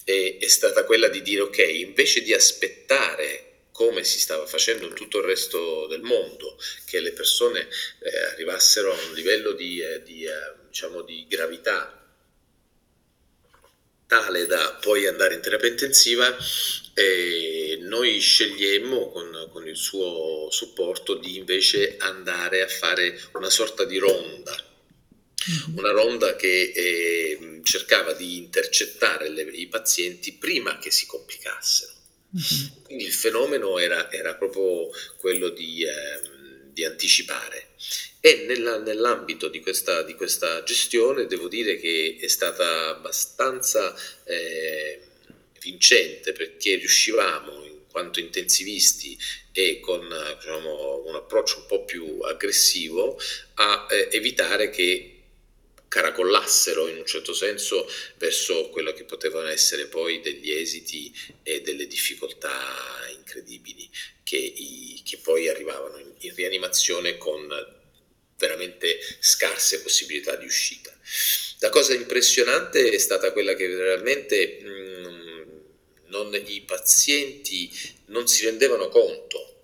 è, è stata quella di dire ok, invece di aspettare come si stava facendo in tutto il resto del mondo, che le persone eh, arrivassero a un livello di, eh, di, eh, diciamo di gravità tale da poi andare in terapia intensiva, e noi scegliemmo con, con, il suo supporto di invece andare a fare una sorta di ronda, mm-hmm. una ronda che eh, cercava di intercettare le, i pazienti prima che si complicassero. Mm-hmm. Quindi il fenomeno era, era proprio quello di, eh, di anticipare. E nella, nell'ambito di questa, di questa, gestione devo dire che è stata abbastanza eh, vincente perché riuscivamo in quanto intensivisti e con diciamo, un approccio un po' più aggressivo a eh, evitare che caracollassero in un certo senso verso quello che potevano essere poi degli esiti e delle difficoltà incredibili che, i, che poi arrivavano in, in, rianimazione con veramente scarse possibilità di uscita. La cosa impressionante è stata quella che veramente mh, non, i pazienti non si rendevano conto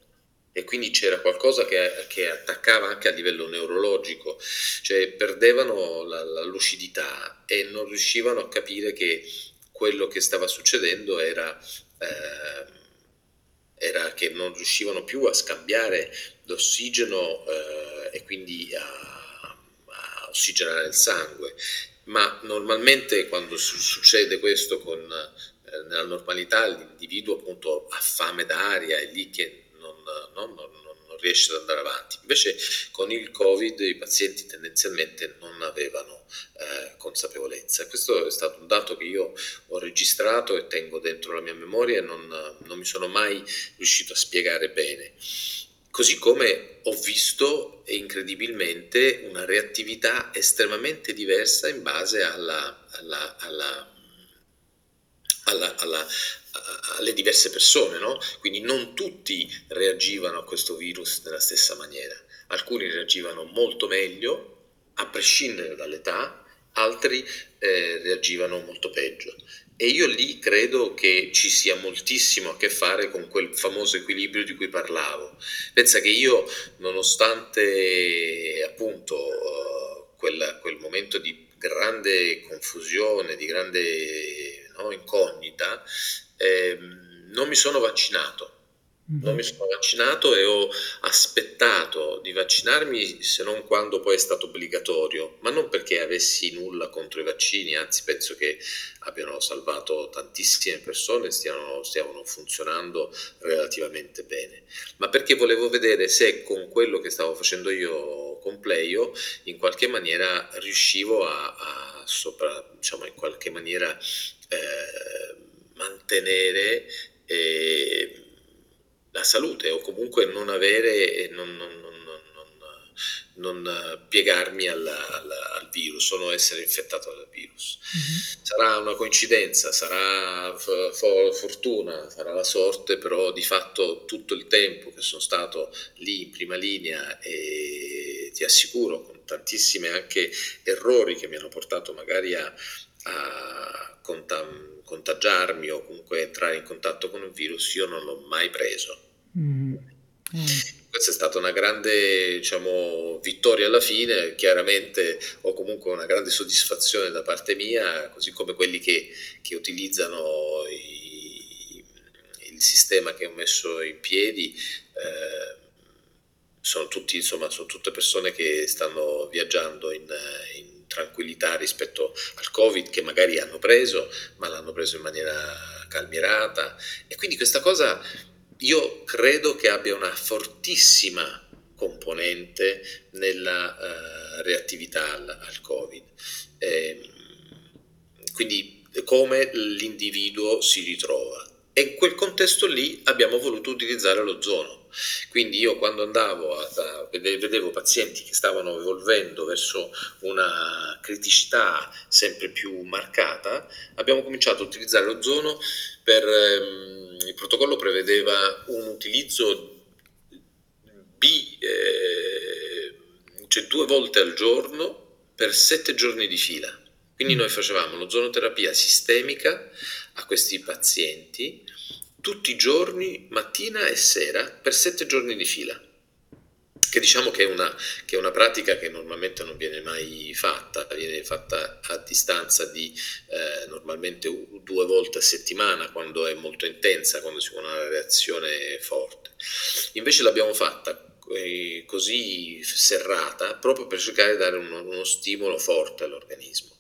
e quindi c'era qualcosa che, che, attaccava anche a livello neurologico, cioè perdevano la, la, lucidità e non riuscivano a capire che quello che stava succedendo era, eh, era che non riuscivano più a scambiare l'ossigeno eh, e quindi a, a, ossigenare il sangue. Ma normalmente quando su- succede questo con, eh, nella normalità l'individuo appunto ha fame d'aria, è lì che non, non, non, riesce ad andare avanti. Invece con il Covid i pazienti tendenzialmente non avevano eh, consapevolezza. Questo è stato un dato che io ho registrato e tengo dentro la mia memoria e non, non mi sono mai riuscito a spiegare bene. Così come ho visto incredibilmente una reattività estremamente diversa in base alla, alla, alla, alla alle diverse persone, no? quindi non tutti reagivano a questo virus nella stessa maniera. Alcuni reagivano molto meglio, a prescindere dall'età, altri eh, reagivano molto peggio. E io lì credo che ci sia moltissimo a che fare con quel famoso equilibrio di cui parlavo. Pensa che io, nonostante appunto uh, quel, quel momento di grande confusione, di grande no, incognita, ehm, non mi sono vaccinato. Non mi sono vaccinato e ho aspettato di vaccinarmi se non quando poi è stato obbligatorio, ma non perché avessi nulla contro i vaccini, anzi penso che abbiano salvato tantissime persone e stiano, stiano funzionando relativamente bene, ma perché volevo vedere se con quello che stavo facendo io con Playo in qualche maniera riuscivo a, a sopra, diciamo in qualche maniera eh, mantenere... Eh, la salute o comunque non avere, non, non, non, non piegarmi alla, alla, al virus o non essere infettato dal virus. Mm-hmm. Sarà una coincidenza, sarà f- fortuna, sarà la sorte, però di fatto tutto il tempo che sono stato lì in prima linea e ti assicuro con tantissimi anche errori che mi hanno portato magari a, a contam- contagiarmi o comunque entrare in contatto con un virus, io non l'ho mai preso. Mm. Eh. Questa è stata una grande diciamo, vittoria alla fine, chiaramente ho comunque una grande soddisfazione da parte mia, così come quelli che, che utilizzano i, il sistema che ho messo in piedi. Eh, sono, tutti, insomma, sono tutte persone che stanno viaggiando in, in tranquillità rispetto al Covid che magari hanno preso, ma l'hanno preso in maniera calmierata. E quindi questa cosa io credo che abbia una fortissima componente nella uh, reattività al, al Covid. Eh, quindi come l'individuo si ritrova. E in quel contesto lì abbiamo voluto utilizzare l'ozono. Quindi io quando andavo a, vedevo pazienti che stavano evolvendo verso una criticità sempre più marcata, abbiamo cominciato a utilizzare l'ozono per... Ehm, il protocollo prevedeva un utilizzo B, eh, cioè due volte al giorno per sette giorni di fila. Quindi mm. noi facevamo l'ozonoterapia sistemica a questi pazienti tutti i giorni, mattina e sera, per sette giorni di fila che diciamo che è, una, che è, una, pratica che normalmente non viene mai fatta, viene fatta a distanza di eh, normalmente due volte a settimana quando è molto intensa, quando si vuole una reazione forte. Invece l'abbiamo fatta eh, così serrata proprio per cercare di dare uno, uno stimolo forte all'organismo.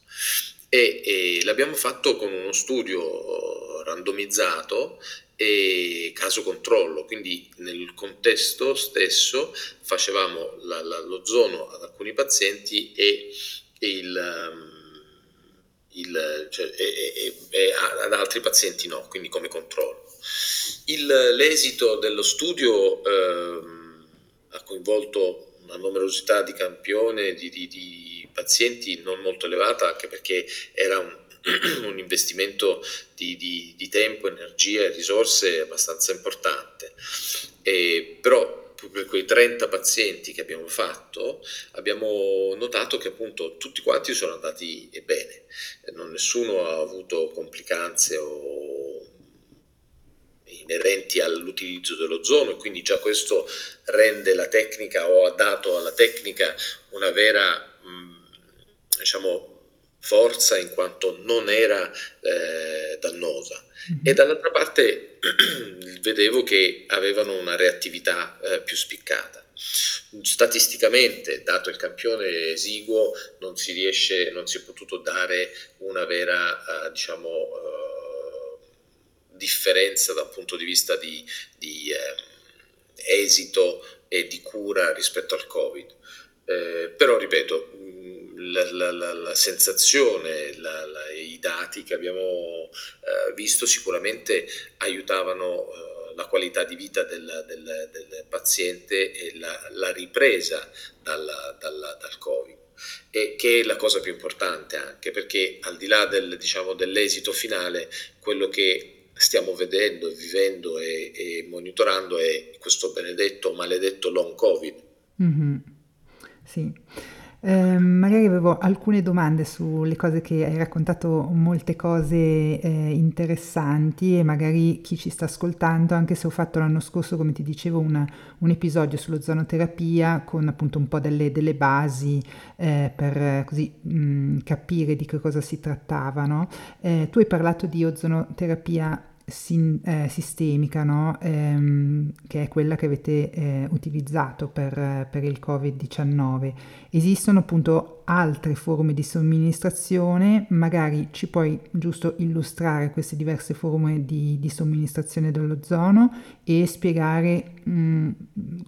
E, e l'abbiamo fatto con uno studio randomizzato e caso controllo, quindi nel contesto stesso facevamo la, la, l'ozono ad alcuni pazienti e, il, um, il, cioè, e, e, ad altri pazienti no, quindi come controllo. Il, l'esito dello studio eh, ha coinvolto una numerosità di campione di, di, di pazienti non molto elevata, anche perché era un [clears throat] un investimento di, di, di, tempo, energia e risorse abbastanza importante. E, però per quei 30 pazienti che abbiamo fatto abbiamo notato che appunto tutti quanti sono andati bene, non nessuno ha avuto complicanze o inerenti all'utilizzo dell'ozono e quindi già questo rende la tecnica o ha dato alla tecnica una vera diciamo forza in quanto non era eh, dannosa mm-hmm. e dall'altra parte [clears throat] vedevo che avevano una reattività eh, più spiccata. Statisticamente, dato il campione esiguo, non si riesce, non si è potuto dare una vera, eh, diciamo, eh, differenza dal punto di vista di, di eh, esito e di cura rispetto al Covid. Eh, però, ripeto, la, la, la, la sensazione, i dati che abbiamo eh, visto sicuramente aiutavano eh, la qualità di vita del, del, del paziente e la, ripresa dalla, dalla, dal Covid. E che è la cosa più importante anche perché al di là del, diciamo, dell'esito finale, quello che stiamo vedendo, vivendo e, e, monitorando è questo benedetto, maledetto long Covid. Mm-hmm. Sì. Eh, magari avevo alcune domande sulle cose che hai raccontato, molte cose eh, interessanti e magari chi ci sta ascoltando, anche se ho fatto l'anno scorso, come ti dicevo, una, un episodio sullozonoterapia con appunto un po' delle, delle basi eh, per così mh, capire di che cosa si trattava. No? Eh, tu hai parlato di ozonoterapia sin, eh, sistemica, no? ehm, che è quella che avete eh, utilizzato per, per, il Covid-19. Esistono appunto altre forme di somministrazione, magari ci puoi giusto illustrare queste diverse forme di, di somministrazione dell'ozono e spiegare mh, mm,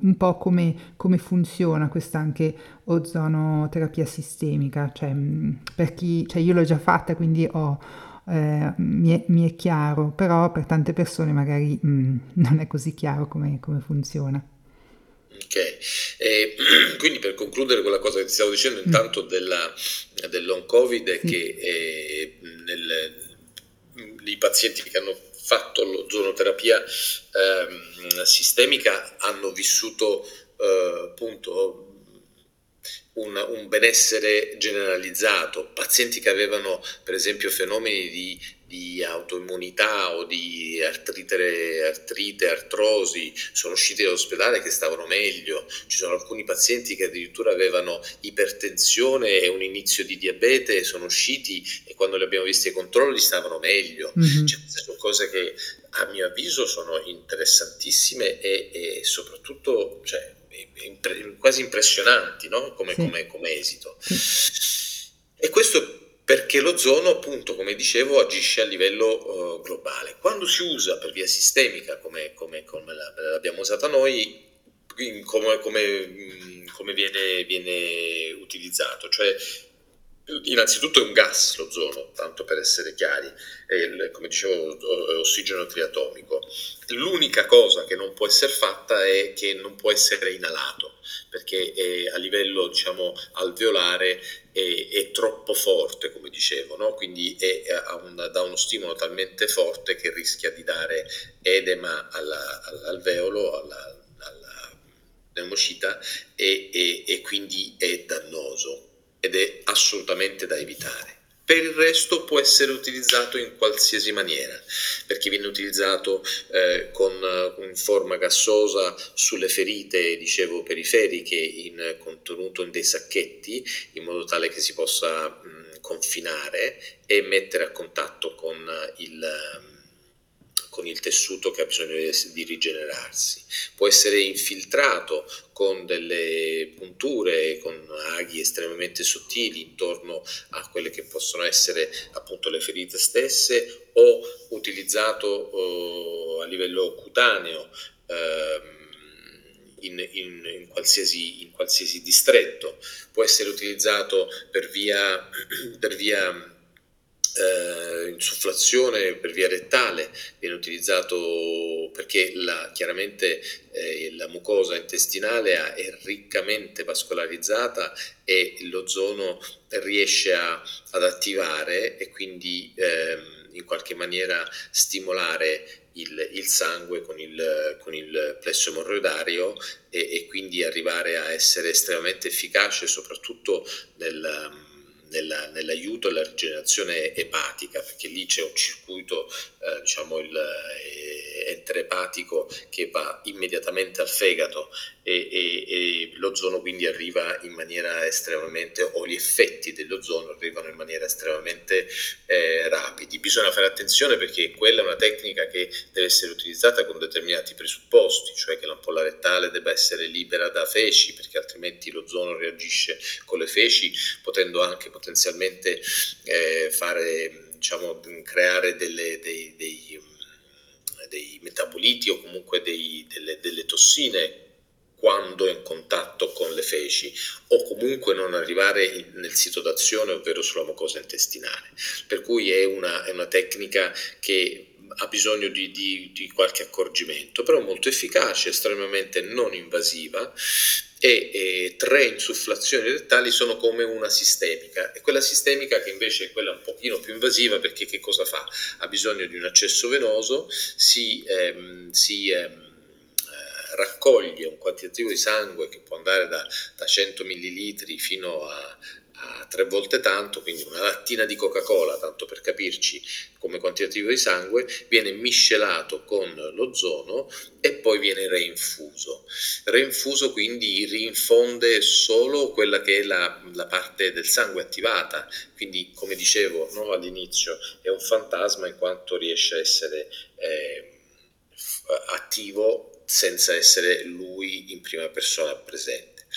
un po' come, come, funziona questa anche ozonoterapia sistemica, cioè, mh, mm, per chi, cioè io l'ho già fatta quindi ho eh, mi, è, mi, è, chiaro, però per tante persone magari mh, mm, [laughs] non è così chiaro come, come funziona. Ok, eh, [clears throat] quindi per concludere quella cosa che ti stavo dicendo, mm. intanto della, dell'on covid è sì. che eh, nel, i pazienti che hanno fatto l'ozonoterapia eh, sistemica hanno vissuto eh, appunto un, un, benessere generalizzato, pazienti che avevano per esempio fenomeni di, di autoimmunità o di artrite, artrite, artrosi, sono usciti dall'ospedale che stavano meglio, ci sono alcuni pazienti che addirittura avevano ipertensione e un inizio di diabete, sono usciti e quando li abbiamo visti ai controlli stavano meglio, mm-hmm. cioè, sono cose che a mio avviso sono interessantissime e, e soprattutto cioè, impre- quasi impressionanti no? come, sì. come, come, esito. Sì. E questo perché l'ozono, appunto, come dicevo, agisce a livello uh, globale. Quando si usa per via sistemica, come, come, come l'abbiamo usata noi, come, come viene, viene, utilizzato? Cioè, Innanzitutto è un gas l'ozono, tanto per essere chiari, è, come dicevo è ossigeno triatomico. L'unica cosa che non può essere fatta è che non può essere inalato, perché è, a livello diciamo, alveolare è, è, troppo forte, come dicevo, no? quindi un, dà uno stimolo talmente forte che rischia di dare edema alla, all'alveolo, alla, alla pneumocita e, e, e quindi è dannoso ed è assolutamente da evitare. Per il resto può essere utilizzato in qualsiasi maniera, perché viene utilizzato eh, con, in forma gassosa sulle ferite, dicevo, periferiche, in, contenuto in dei sacchetti, in modo tale che si possa mh, confinare e mettere a contatto con il con il tessuto che ha bisogno di rigenerarsi. Può essere infiltrato con delle punture, con aghi estremamente sottili intorno a quelle che possono essere appunto le ferite stesse o utilizzato oh, a livello cutaneo. Ehm, in, in, in, qualsiasi, in, qualsiasi, distretto, può essere utilizzato per via, [clears throat] per via eh, insufflazione per via rettale viene utilizzato perché la, chiaramente eh, la mucosa intestinale è riccamente vascolarizzata e l'ozono riesce a, ad attivare e quindi eh, in qualche maniera stimolare il, il sangue con il, con il, plesso emorroidario e, e quindi arrivare a essere estremamente efficace soprattutto nel nella, nell'aiuto alla rigenerazione epatica, perché lì c'è un circuito, eh, diciamo, il, eh, enterepatico che va immediatamente al fegato e, e, l'ozono quindi arriva in maniera estremamente, o gli effetti dell'ozono arrivano in maniera estremamente eh, rapidi. Bisogna fare attenzione perché quella è una tecnica che deve essere utilizzata con determinati presupposti, cioè che l'ampolla rettale debba essere libera da feci perché altrimenti l'ozono reagisce con le feci, potendo anche potenzialmente eh, fare diciamo, creare delle, dei, dei, dei, metaboliti o comunque dei, delle, delle tossine quando è in contatto con le feci o comunque non arrivare nel sito d'azione, ovvero sulla mucosa intestinale. Per cui è una, è una tecnica che ha bisogno di, di, di, qualche accorgimento, però molto efficace, estremamente non invasiva e, e, tre insufflazioni rettali sono come una sistemica e quella sistemica che invece è quella un pochino più invasiva perché che cosa fa? Ha bisogno di un accesso venoso, si, ehm, si ehm, eh, raccoglie un quantitativo di sangue che può andare da, da 100 ml fino a, a tre volte tanto, quindi una lattina di Coca-Cola, tanto per capirci come quantitativo di sangue, viene miscelato con l'ozono e poi viene reinfuso. Reinfuso quindi rinfonde solo quella che è la, la parte del sangue attivata, quindi come dicevo no, all'inizio è un fantasma in quanto riesce a essere eh, attivo senza essere lui in prima persona presente.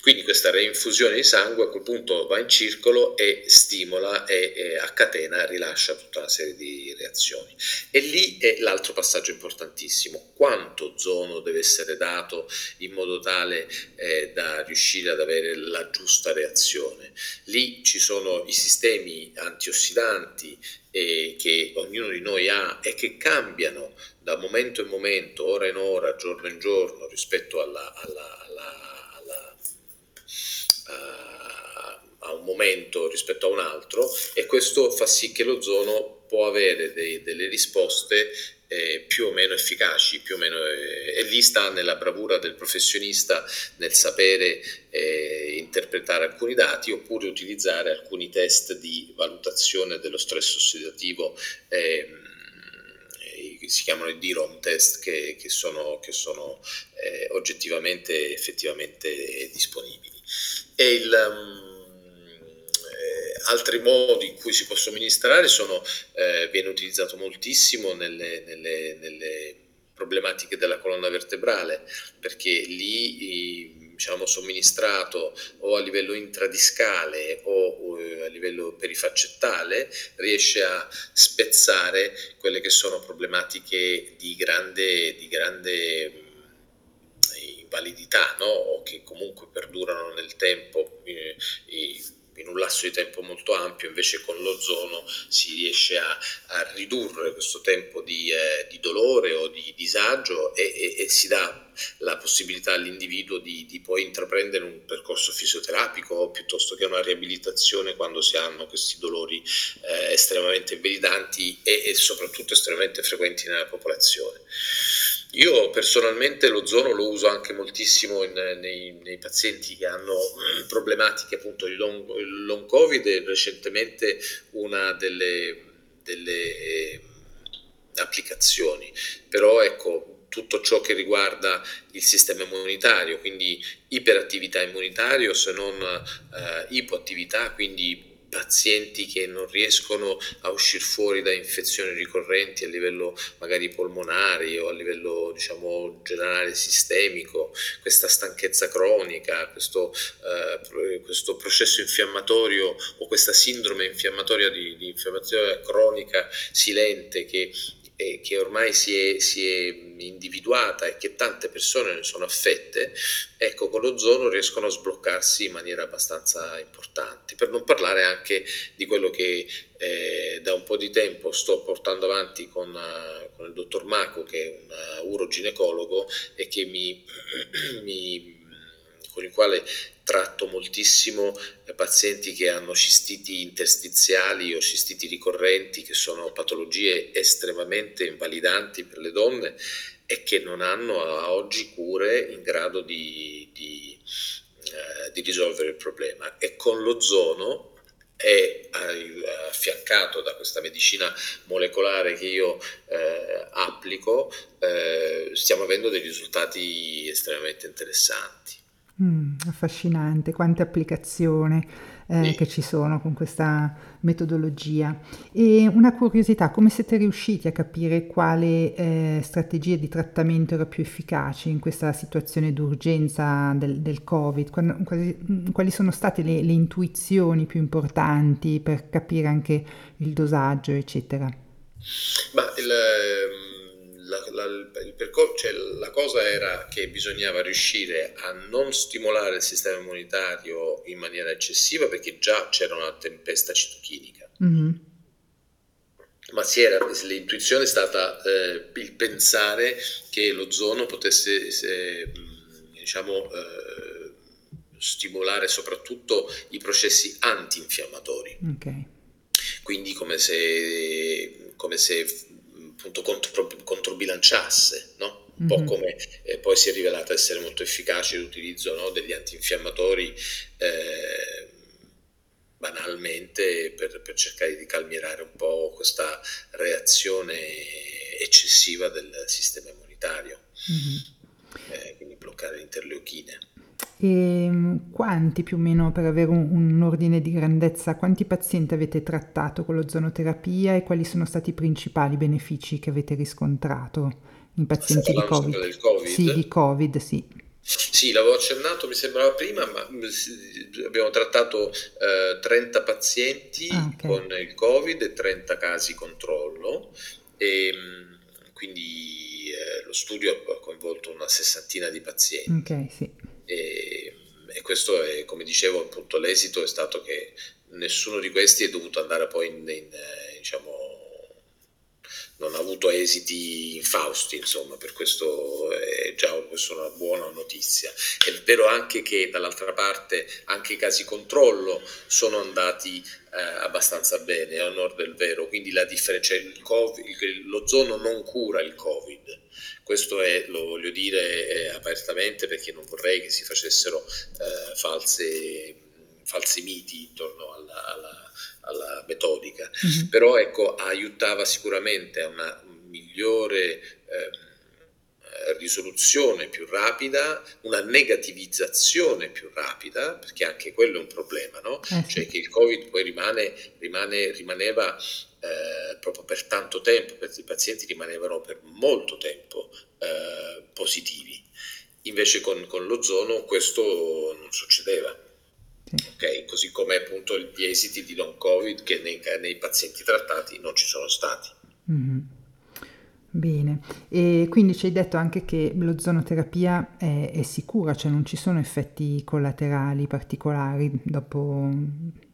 Quindi questa reinfusione di sangue a quel punto va in circolo e stimola e, e a catena rilascia tutta una serie di reazioni. E lì è l'altro passaggio importantissimo, quanto ozono deve essere dato in modo tale eh, da riuscire ad avere la giusta reazione. Lì ci sono i sistemi antiossidanti eh, che ognuno di noi ha e che cambiano da momento in momento, ora in ora, giorno in giorno rispetto alla, alla, alla a un momento rispetto a un altro e questo fa sì che l'ozono può avere dei, delle risposte eh, più o meno efficaci, più o meno, eh, e lì sta nella bravura del professionista nel sapere eh, interpretare alcuni dati oppure utilizzare alcuni test di valutazione dello stress ossidativo ehm, si chiamano i DROM test che, che sono, che sono eh, oggettivamente effettivamente disponibili. E il, um, altri modi in cui si può somministrare sono, eh, viene utilizzato moltissimo nelle, nelle, nelle, problematiche della colonna vertebrale, perché lì diciamo, somministrato o a livello intradiscale o a livello perifaccettale riesce a spezzare quelle che sono problematiche di grande, di grande validità no? o che comunque perdurano nel tempo eh, in un lasso di tempo molto ampio, invece con l'ozono si riesce a, a ridurre questo tempo di, eh, di, dolore o di disagio e, e, e, si dà la possibilità all'individuo di, di, poi intraprendere un percorso fisioterapico piuttosto che una riabilitazione quando si hanno questi dolori eh, estremamente invalidanti e, e soprattutto estremamente frequenti nella popolazione. Io personalmente l'ozono lo uso anche moltissimo in, nei, nei, pazienti che hanno mm, problematiche appunto di long, long covid e recentemente una delle, delle eh, applicazioni. Però ecco, tutto ciò che riguarda il sistema immunitario, quindi iperattività immunitaria se non eh, ipoattività, quindi pazienti che non riescono a uscire fuori da infezioni ricorrenti a livello magari polmonare o a livello diciamo generale sistemico, questa stanchezza cronica, questo, eh, questo processo infiammatorio o questa sindrome infiammatoria di, di infiammazione cronica silente che eh, che ormai si è, si è, individuata e che tante persone ne sono affette, ecco, con l'ozono riescono a sbloccarsi in maniera abbastanza importante. Per non parlare anche di quello che eh, da un po' di tempo sto portando avanti con, uh, con il dottor Maco, che è un uh, uroginecologo e che mi, [clears throat] mi con il quale tratto moltissimo eh, pazienti che hanno cistiti interstiziali o cistiti ricorrenti, che sono patologie estremamente invalidanti per le donne e che non hanno a oggi cure in grado di, di, eh, di risolvere il problema. E con l'ozono è affiancato da questa medicina molecolare che io eh, applico, eh, stiamo avendo dei risultati estremamente interessanti. Mm, affascinante, quante applicazioni eh, sì. che ci sono con questa metodologia. E una curiosità, come siete riusciti a capire quale eh, strategia di trattamento era più efficace in questa situazione d'urgenza del, del Covid? Quali, quali, sono state le, le intuizioni più importanti per capire anche il dosaggio, eccetera? Ma il ehm, la, il percor- cioè, la cosa era che bisognava riuscire a non stimolare il sistema immunitario in maniera eccessiva perché già c'era una tempesta citochinica. Mm-hmm. Ma era, l'intuizione è stata eh, il pensare che l'ozono potesse, se, diciamo, eh, stimolare soprattutto i processi antinfiammatori. Okay. Quindi come se, come se appunto contro, controbilanciasse, no? un po' mm-hmm. come eh, poi si è rivelata essere molto efficace l'utilizzo no, degli antinfiammatori eh, banalmente per, per, cercare di calmierare un po' questa reazione eccessiva del sistema immunitario, mm-hmm. eh, quindi bloccare le interleuchine. E ehm, quanti più o meno, per avere un, un, ordine di grandezza, quanti pazienti avete trattato con l'ozonoterapia e quali sono stati i principali benefici che avete riscontrato in pazienti di COVID? COVID? Sì, di COVID, sì. Sì, l'avevo accennato, mi sembrava prima, ma abbiamo trattato eh, 30 pazienti ah, okay. con il Covid e 30 casi controllo e quindi eh, lo studio ha coinvolto una sessantina di pazienti. Ok, sì. E, e questo è, come dicevo, appunto l'esito è stato che nessuno di questi è dovuto andare poi in, in diciamo, non ha avuto esiti infausti, insomma, per questo è già una buona notizia. È vero anche che dall'altra parte anche i casi controllo sono andati eh, abbastanza bene, a onore del vero, quindi la differenza, cioè l'ozono non cura il Covid, questo è, lo voglio dire eh, apertamente perché non vorrei che si facessero eh, false, falsi miti intorno alla, alla, alla metodica. Mm-hmm. Però ecco, aiutava sicuramente a una migliore eh, risoluzione più rapida, una negativizzazione più rapida, perché anche quello è un problema, no? Eh sì. Cioè che il Covid poi rimane, rimane, rimaneva eh, proprio per tanto tempo, perché i pazienti rimanevano per molto tempo eh, positivi. Invece con, con l'ozono questo non succedeva. Okay? Così come appunto gli esiti di long covid che nei, nei pazienti trattati non ci sono stati. Mm-hmm. Bene, e quindi ci hai detto anche che l'ozonoterapia è, è, sicura, cioè non ci sono effetti collaterali particolari dopo,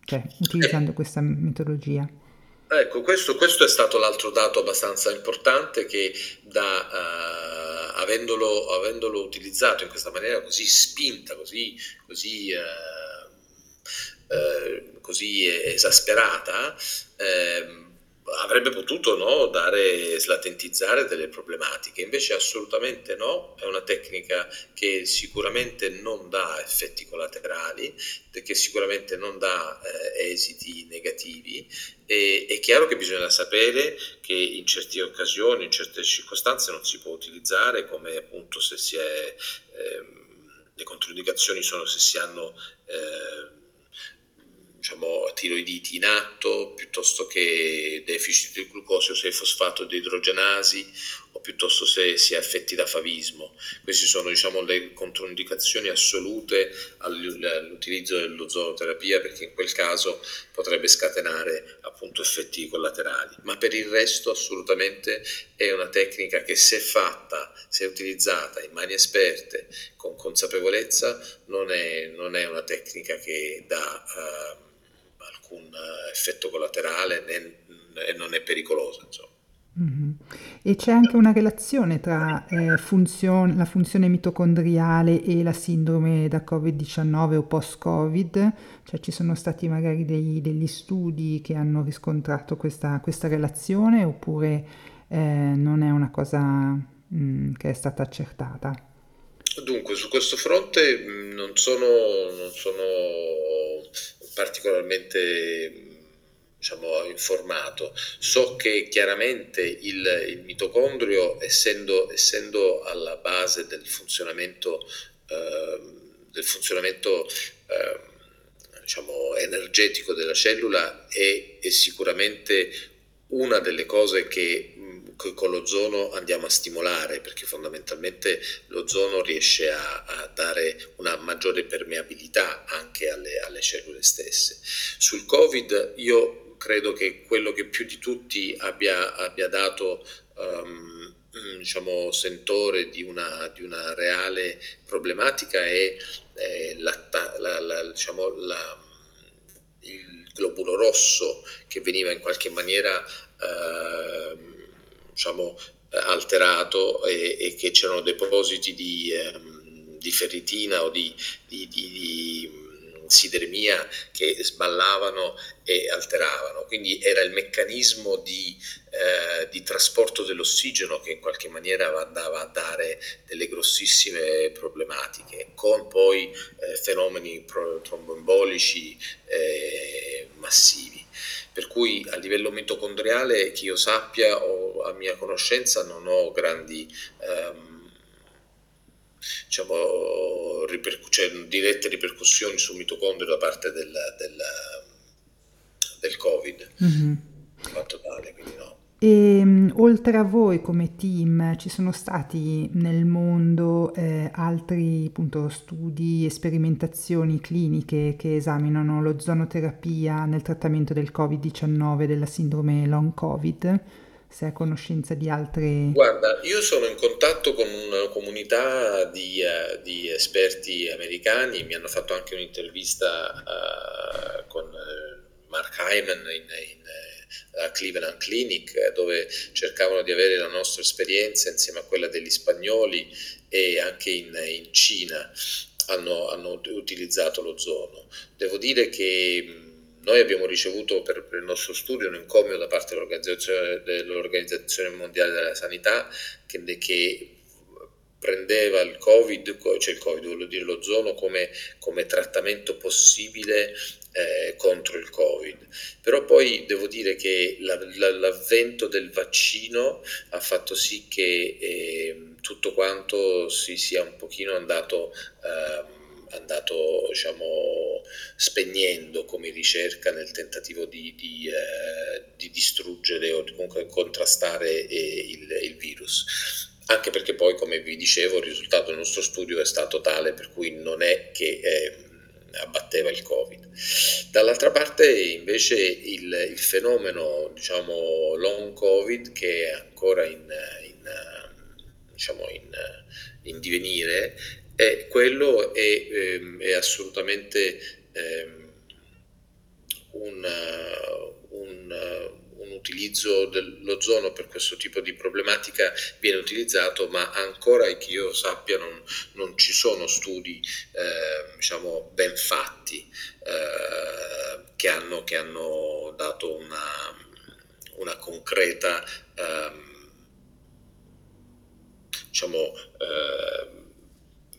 cioè, utilizzando eh. questa metodologia. Ecco, questo, questo, è stato l'altro dato abbastanza importante che da, uh, avendolo, avendolo, utilizzato in questa maniera così spinta, così, così uh, uh, così esasperata, eh, avrebbe potuto no, dare, slatentizzare delle problematiche, invece assolutamente no, è una tecnica che sicuramente non dà effetti collaterali, che sicuramente non dà eh, esiti negativi e è chiaro che bisogna sapere che in certe occasioni, in certe circostanze non si può utilizzare come appunto se si è, eh, le controindicazioni sono se si hanno... Eh, diciamo, tiroiditi in atto, piuttosto che deficit di glucosio se fosfato di idrogenasi o piuttosto se si è affetti da favismo. Queste sono diciamo, le controindicazioni assolute all'utilizzo dell'ozonoterapia perché in quel caso potrebbe scatenare appunto effetti collaterali. Ma per il resto assolutamente è una tecnica che se fatta, se utilizzata in mani esperte, con consapevolezza, non è, non è una tecnica che dà... Uh, alcun eh, effetto collaterale e non è pericolosa. Mm-hmm. E c'è anche una relazione tra eh, funzione, la funzione mitocondriale e la sindrome da Covid-19 o post-Covid? Cioè ci sono stati magari dei, degli studi che hanno riscontrato questa, questa relazione oppure eh, non è una cosa mh, mm, che è stata accertata? Dunque, su questo fronte mh, mm, non sono, non sono particolarmente diciamo, informato. So che chiaramente il, il mitocondrio, essendo, essendo, alla base del funzionamento, eh, del funzionamento eh, diciamo, energetico della cellula, è, è sicuramente una delle cose che con l'ozono andiamo a stimolare perché fondamentalmente l'ozono riesce a, a dare una maggiore permeabilità anche alle, alle, cellule stesse. Sul Covid io credo che quello che più di tutti abbia, abbia dato um, diciamo, sentore di una, di una, reale problematica è, è la, la, la, diciamo, il globulo rosso che veniva in qualche maniera uh, diciamo, alterato e, e, che c'erano depositi di, ehm, di ferritina o di, di, di sideremia che sballavano e alteravano. Quindi era il meccanismo di, eh, di, trasporto dell'ossigeno che in qualche maniera andava a dare delle grossissime problematiche, con poi eh, fenomeni tromboembolici eh, massivi. Per cui a livello mitocondriale, che io sappia o a mia conoscenza, non ho grandi... Ehm, diciamo, ripercu- cioè, dirette ripercussioni sul mitocondrio da parte del, del, del Covid. Mm-hmm. Quanto tale, quindi no. E ehm, oltre a voi come team ci sono stati nel mondo eh, altri appunto, studi sperimentazioni cliniche che esaminano l'ozonoterapia nel trattamento del Covid-19 della sindrome long Covid? se ha conoscenza di altre... Guarda, io sono in contatto con una comunità di, uh, di esperti americani, mi hanno fatto anche un'intervista uh, con uh, Mark Hyman in, in, a Cleveland Clinic dove cercavano di avere la nostra esperienza insieme a quella degli spagnoli e anche in, in Cina hanno, hanno utilizzato l'ozono. Devo dire che noi abbiamo ricevuto per, per, il nostro studio un encomio da parte dell'Organizzazione, dell'Organizzazione Mondiale della Sanità che, che, prendeva il Covid, cioè il Covid, voglio dire l'ozono, come, come trattamento possibile eh, contro il Covid. Però poi devo dire che la, la, l'avvento del vaccino ha fatto sì che eh, tutto quanto si sia un pochino andato... Eh, andato diciamo, spegnendo come ricerca nel tentativo di, di, eh, di distruggere o comunque contrastare eh, il, il virus anche perché poi, come vi dicevo, il risultato del nostro studio è stato tale per cui non è che eh, abbatteva il Covid. Dall'altra parte invece il, il, fenomeno diciamo, long Covid che è ancora in, in, diciamo, in, in divenire e quello è, ehm, è assolutamente ehm, un, un, un, utilizzo dell'ozono per questo tipo di problematica viene utilizzato, ma ancora che io sappia non, non ci sono studi eh, diciamo, ben fatti eh, che, hanno, che, hanno, dato una, una concreta ehm, diciamo, eh,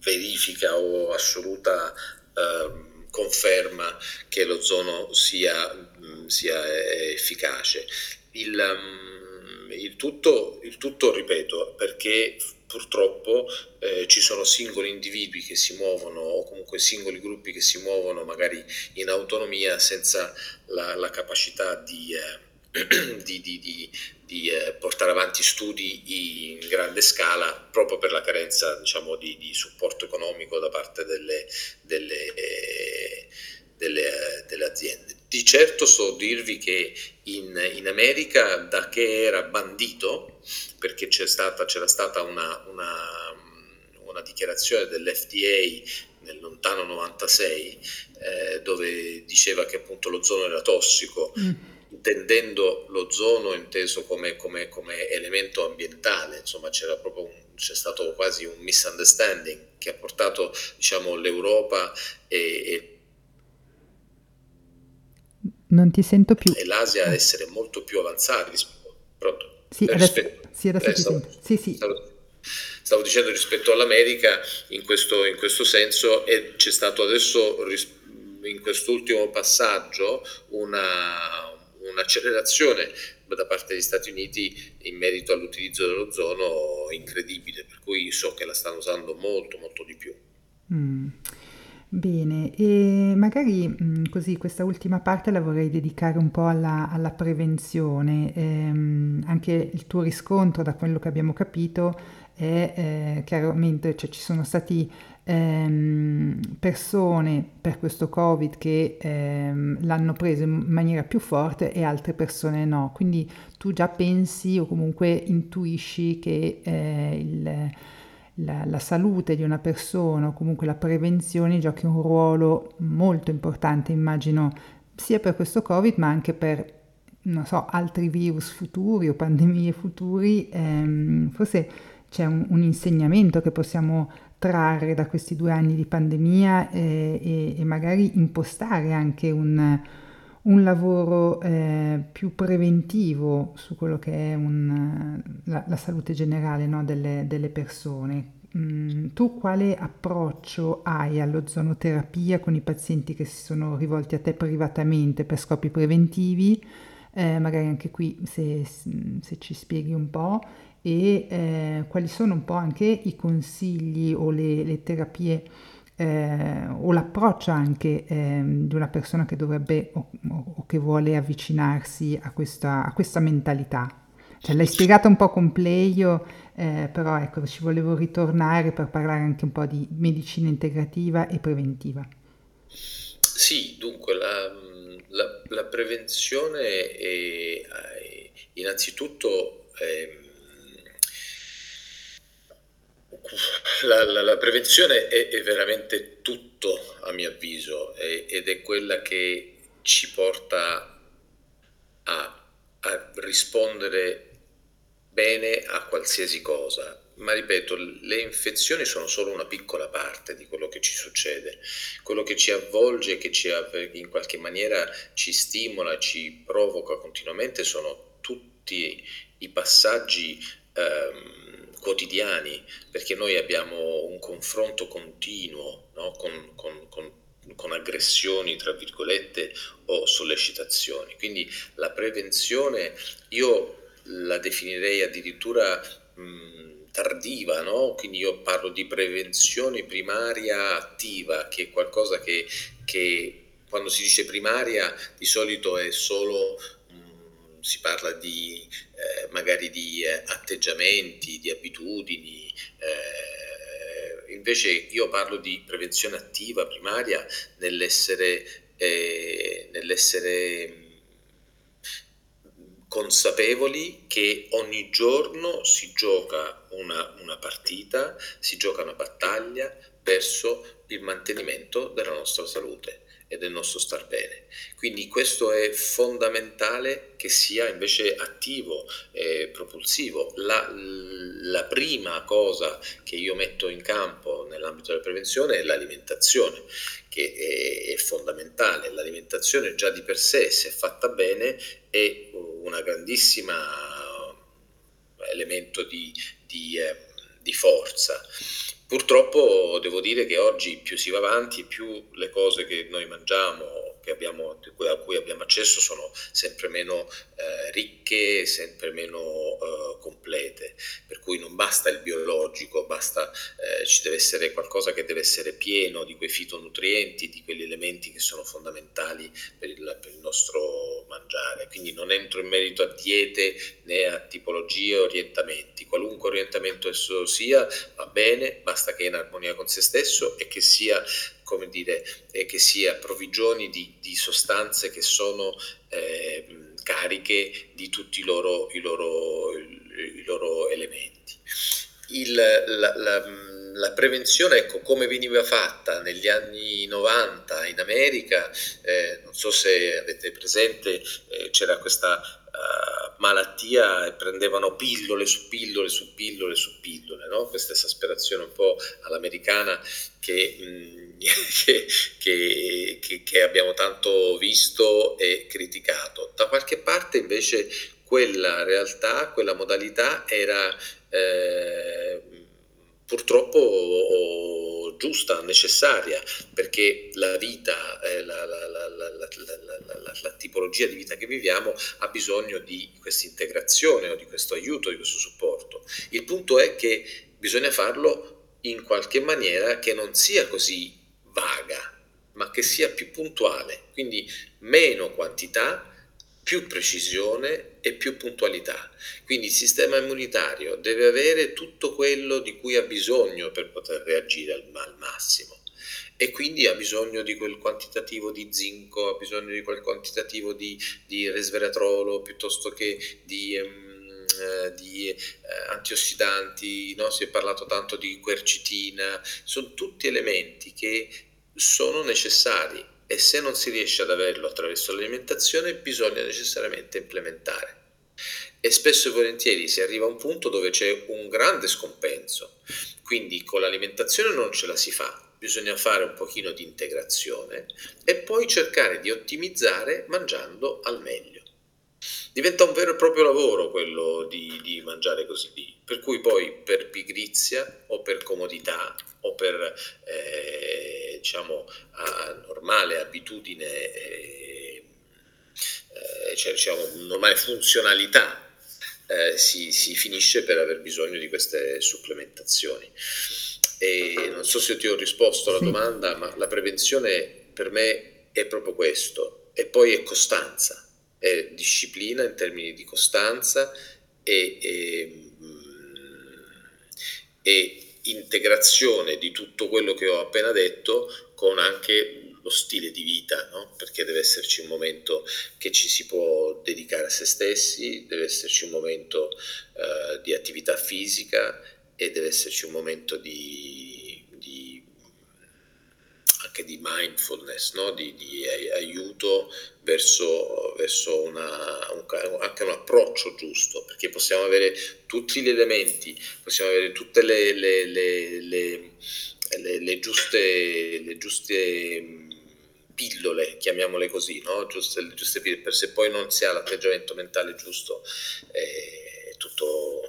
verifica o assoluta eh, conferma che l'ozono sia, sia efficace. Il, il, tutto, il, tutto, ripeto, perché purtroppo eh, ci sono singoli individui che si muovono o comunque singoli gruppi che si muovono magari in autonomia senza la, la capacità di... Eh, [clears throat] di, di, di, di eh, portare avanti studi in grande scala proprio per la carenza diciamo, di, supporto economico da parte delle, delle, delle, eh, delle, aziende. Di certo so dirvi che in, in, America da che era bandito, perché stata, c'era stata una, una, una dichiarazione dell'FDA nel lontano 96 eh, dove diceva che appunto l'ozono era tossico. Mm intendendo l'ozono inteso come, come, come elemento ambientale, insomma c'era proprio un, c'è stato quasi un misunderstanding che ha portato diciamo, l'Europa e, e non ti sento più. E l'Asia ad essere molto più avanzati. Sì, eh, rispetto, sì, adesso eh, ti stavo. Sì, sì. Stavo, stavo, dicendo rispetto all'America in questo, in questo senso e c'è stato adesso in quest'ultimo passaggio una, un'accelerazione da parte degli Stati Uniti in merito all'utilizzo dell'ozono incredibile, per cui so che la stanno usando molto molto di più. Mm. Bene, e magari mm, così questa ultima parte la vorrei dedicare un po' alla, alla prevenzione. Ehm, anche il tuo riscontro, da quello che abbiamo capito, è eh, chiaramente, cioè ci sono stati ehm, persone per questo Covid che ehm, l'hanno preso in maniera più forte e altre persone no. Quindi tu già pensi o comunque intuisci che eh, il la, la, salute di una persona o comunque la prevenzione giochi un ruolo molto importante, immagino, sia per questo Covid ma anche per, non so, altri virus futuri o pandemie futuri. Ehm, forse c'è un, un, insegnamento che possiamo trarre da questi due anni di pandemia eh, e, e, magari impostare anche un, un lavoro eh, più preventivo su quello che è un, la, la, salute generale no, delle, delle, persone. Mm, tu quale approccio hai all'ozonoterapia con i pazienti che si sono rivolti a te privatamente per scopi preventivi? Eh, magari anche qui se, se, ci spieghi un po' e eh, quali sono un po' anche i consigli o le, le terapie eh, o l'approccio anche eh, di una persona che dovrebbe o, o che vuole avvicinarsi a questa, a questa mentalità. Cioè, l'hai spiegata un po' con Pleio, eh, però ecco, ci volevo ritornare per parlare anche un po' di medicina integrativa e preventiva. Sì, dunque la, la, la prevenzione è, è innanzitutto... È, La, la, la, prevenzione è, è, veramente tutto, a mio avviso, è, ed è quella che ci porta a, a, rispondere bene a qualsiasi cosa. Ma ripeto, le infezioni sono solo una piccola parte di quello che ci succede. Quello che ci avvolge, che ci, in qualche maniera ci stimola, ci provoca continuamente sono tutti i passaggi. Ehm, quotidiani, perché noi abbiamo un confronto continuo no? con, con, con, con, aggressioni, tra virgolette, o sollecitazioni. Quindi la prevenzione io la definirei addirittura mh, tardiva, no? quindi io parlo di prevenzione primaria attiva, che è qualcosa che, che quando si dice primaria di solito è solo si parla di eh, magari di eh, atteggiamenti, di abitudini, eh, invece io parlo di prevenzione attiva primaria nell'essere, eh, nell'essere mm, consapevoli che ogni giorno si gioca una, una partita, si gioca una battaglia verso il mantenimento della nostra salute e del nostro star bene. Quindi questo è fondamentale che sia invece attivo e propulsivo. La, la prima cosa che io metto in campo nell'ambito della prevenzione è l'alimentazione, che è, è fondamentale. L'alimentazione già di per sé, se fatta bene, è un grandissimo elemento di, di, eh, di forza. Purtroppo devo dire che oggi più si va avanti, più le cose che noi mangiamo abbiamo, a cui abbiamo accesso sono sempre meno eh, ricche, sempre meno eh, complete, per cui non basta il biologico, basta, eh, ci deve essere qualcosa che deve essere pieno di quei fitonutrienti, di quegli elementi che sono fondamentali per il, per il nostro mangiare. Quindi non entro in merito a diete né a tipologie o orientamenti, qualunque orientamento esso sia va bene, basta che è in armonia con se stesso e che sia come dire, eh, che sia provvigioni di, di, sostanze che sono eh, cariche di tutti i loro, i loro, i loro elementi. Il, la, la, la, prevenzione, ecco, come veniva fatta negli anni 90 in America, eh, non so se avete presente, eh, c'era questa uh, malattia e prendevano pillole su pillole su pillole su pillole, no? questa esasperazione un po' all'americana che... [laughs] Che, che, che, che, abbiamo tanto visto e criticato. Da qualche parte invece quella realtà, quella modalità era eh, purtroppo giusta, necessaria, perché la vita, eh, la, la, la, la, tipologia di vita che viviamo ha bisogno di questa integrazione di questo aiuto, di questo supporto. Il punto è che bisogna farlo in qualche maniera che non sia così vaga, ma che sia più puntuale, quindi meno quantità, più precisione e più puntualità. Quindi il sistema immunitario deve avere tutto quello di cui ha bisogno per poter reagire al, al massimo e quindi ha bisogno di quel quantitativo di zinco, ha bisogno di quel quantitativo di, di resveratrolo piuttosto che di... Um, di eh, antiossidanti, no? si è parlato tanto di quercitina, sono tutti elementi che sono necessari e se non si riesce ad averlo attraverso l'alimentazione bisogna necessariamente implementare. E spesso e volentieri si arriva a un punto dove c'è un grande scompenso, quindi con l'alimentazione non ce la si fa, bisogna fare un pochino di integrazione e poi cercare di ottimizzare mangiando al meglio. Diventa un vero e proprio lavoro quello di, di mangiare così, per cui poi per pigrizia o per comodità o per eh, diciamo normale abitudine, eh, eh, cioè diciamo normale funzionalità, eh, si, si finisce per aver bisogno di queste supplementazioni. E non so se ti ho risposto alla sì. domanda, ma la prevenzione per me è proprio questo, e poi è costanza, è disciplina in termini di costanza e, e, e integrazione di tutto quello che ho appena detto con anche lo stile di vita, no? perché deve esserci un momento che ci si può dedicare a se stessi, deve esserci un momento uh, di attività fisica e deve esserci un momento di anche di mindfulness, no? di, di, aiuto verso, verso una, un, anche un approccio giusto, perché possiamo avere tutti gli elementi, possiamo avere tutte le, le, le, le giuste, giuste pillole, chiamiamole così, no? giuste, giuste pillole, se poi non si ha l'atteggiamento mentale giusto è tutto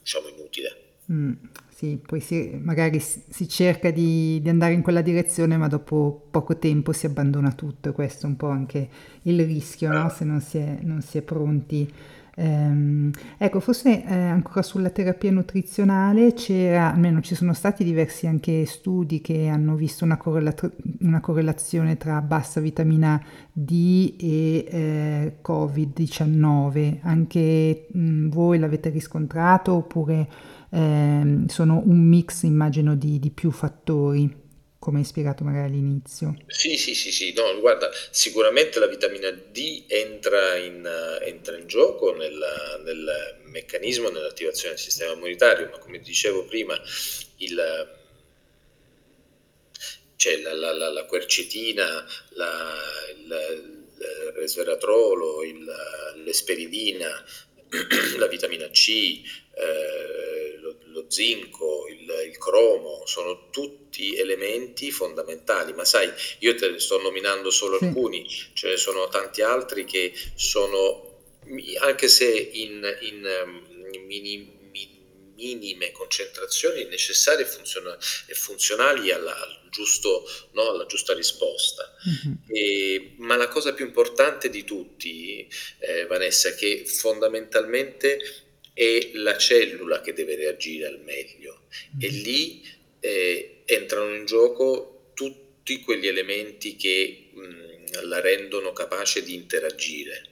diciamo inutile. Mm, sì, poi si, magari si cerca di, di, andare in quella direzione, ma dopo poco tempo si abbandona tutto, e questo è un po' anche il rischio, no? se non si è, non si è pronti. Ehm, ecco, forse eh, ancora sulla terapia nutrizionale c'era, almeno ci sono stati diversi anche studi che hanno visto una, correlat- una correlazione tra bassa vitamina D e eh, Covid-19. Anche mh, voi l'avete riscontrato oppure eh, sono un mix, immagino, di, di più fattori come hai spiegato magari all'inizio. Sì, sì, sì, sì, no, guarda, sicuramente la vitamina D entra in, entra in gioco nel, nel, meccanismo, nell'attivazione del sistema immunitario, ma come dicevo prima, il, c'è la, la, la, la quercetina, il, il resveratrolo, il, l'esperidina, [clears throat] la vitamina C, eh, lo, lo, zinco, il, il, cromo, sono tutti elementi fondamentali, ma sai, io te ne sto nominando solo sì. alcuni, ce ne sono tanti altri che sono, anche se in, in, in um, mini, minime concentrazioni necessarie e funzionali alla, al giusto, no, alla giusta risposta. Mm-hmm. E, ma la cosa più importante di tutti, eh, Vanessa, è che fondamentalmente è la cellula che deve reagire al meglio mm-hmm. e lì eh, entrano in gioco tutti quegli elementi che mh, la rendono capace di interagire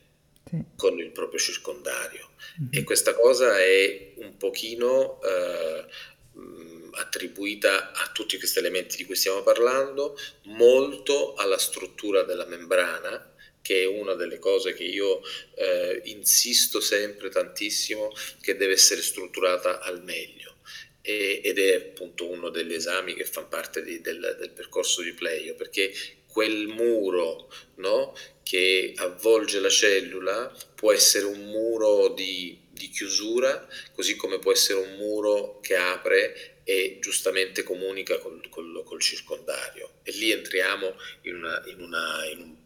sì. con il proprio circondario. Mm-hmm. E questa cosa è un pochino eh, attribuita a tutti questi elementi di cui stiamo parlando, molto alla struttura della membrana, che è una delle cose che io eh, insisto sempre tantissimo, che deve essere strutturata al meglio. E, ed è appunto uno degli esami che fanno parte di, del, del, percorso di Pleio, perché quel muro no, che avvolge la cellula può essere un muro di, di chiusura, così come può essere un muro che apre e giustamente comunica col, col, col circondario. E lì entriamo in, una, in, una, in un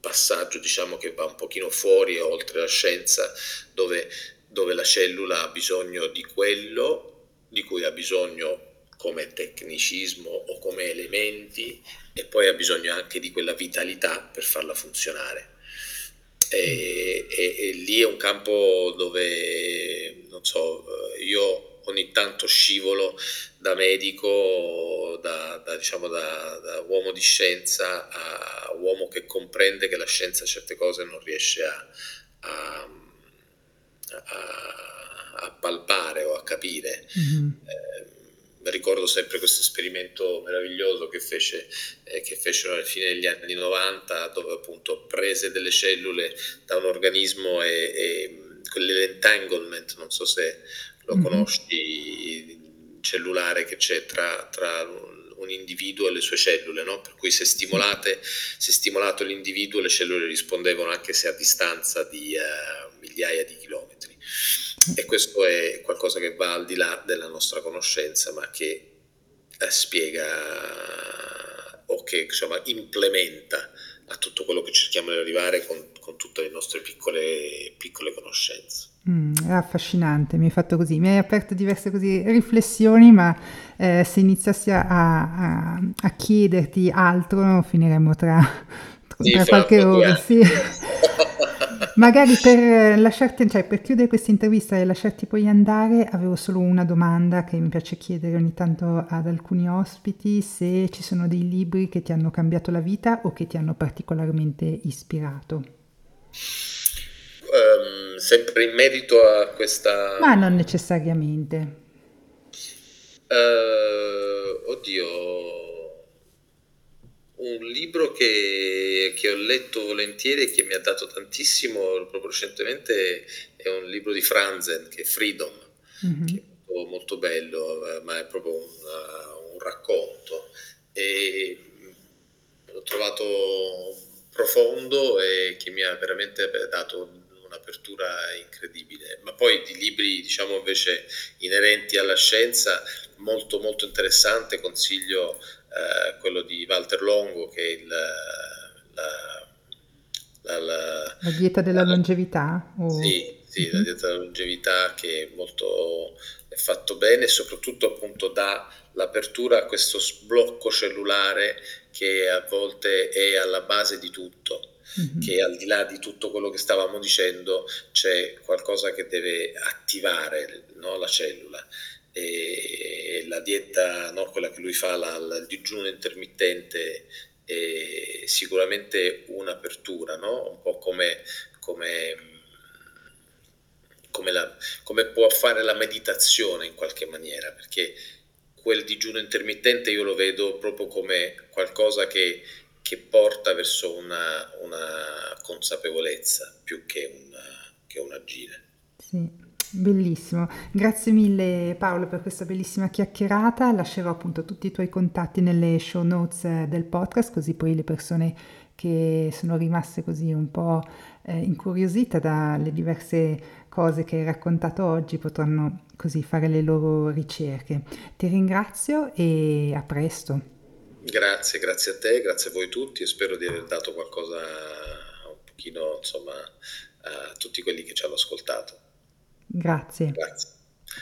passaggio diciamo, che va un pochino fuori e oltre la scienza, dove, dove la cellula ha bisogno di quello di cui ha bisogno come tecnicismo o come elementi e poi ha bisogno anche di quella vitalità per farla funzionare. E, e, e lì è un campo dove, non so, io ogni tanto scivolo da medico, da, da, diciamo, da, da, uomo di scienza a uomo che comprende che la scienza certe cose non riesce a, a, a, a palpare o a capire. Mm-hmm. Eh, ricordo sempre questo esperimento meraviglioso che, fece, eh, che fecero alla fine degli anni 90, dove appunto prese delle cellule da un organismo e, e quell'entanglement, non so se lo mm-hmm. conosci, cellulare che c'è tra, tra un individuo e le sue cellule, no? per cui se, stimolate, se stimolato l'individuo le cellule rispondevano anche se a distanza di uh, migliaia di chilometri. E questo è qualcosa che va al di là della nostra conoscenza, ma che eh, spiega o che insomma, implementa a tutto quello che cerchiamo di arrivare con, con tutte le nostre piccole, piccole conoscenze. Mm, è affascinante, mi hai fatto così, mi hai aperto diverse così riflessioni, ma eh, se iniziassi a, a, a, chiederti altro finiremmo tra, [laughs] tra qualche ora. Sì. Magari per lasciarti, cioè per chiudere questa intervista e lasciarti poi andare, avevo solo una domanda che mi piace chiedere ogni tanto ad alcuni ospiti, se ci sono dei libri che ti hanno cambiato la vita o che ti hanno particolarmente ispirato. Um, sempre in merito a questa... Ma non necessariamente. Uh, oddio un libro che, che, ho letto volentieri e che mi ha dato tantissimo proprio recentemente è un libro di Franzen che è Freedom, mm-hmm. che è molto, molto, bello, eh, ma è proprio un, uh, un racconto. E l'ho trovato profondo e che mi ha veramente dato un'apertura incredibile. Ma poi di libri, diciamo invece inerenti alla scienza, molto molto interessante, consiglio eh, quello di Walter Longo che è il, la, la, la, la, dieta della longevità? O... Sì, sì uh-huh. la mhm. dieta della longevità che è molto è fatto bene e soprattutto appunto dà l'apertura a questo sblocco cellulare che a volte è alla base di tutto, mm-hmm. che al di là di tutto quello che stavamo dicendo c'è qualcosa che deve attivare no, la cellula e la dieta, no, quella che lui fa, la, la, il digiuno intermittente, è sicuramente un'apertura, no? un po' come, come, come, la, come può fare la meditazione in qualche maniera, perché quel digiuno intermittente io lo vedo proprio come qualcosa che, che porta verso una, una consapevolezza più che, una, che un agire. Sì. Bellissimo, grazie mille Paolo per questa bellissima chiacchierata, lascerò appunto tutti i tuoi contatti nelle show notes eh, del podcast così poi le persone che sono rimaste così un po' eh, incuriosite dalle diverse cose che hai raccontato oggi potranno così fare le loro ricerche. Ti ringrazio e a presto. Grazie, grazie a te, grazie a voi tutti e spero di aver dato qualcosa un pochino insomma a tutti quelli che ci hanno ascoltato. Grazie. Grazie.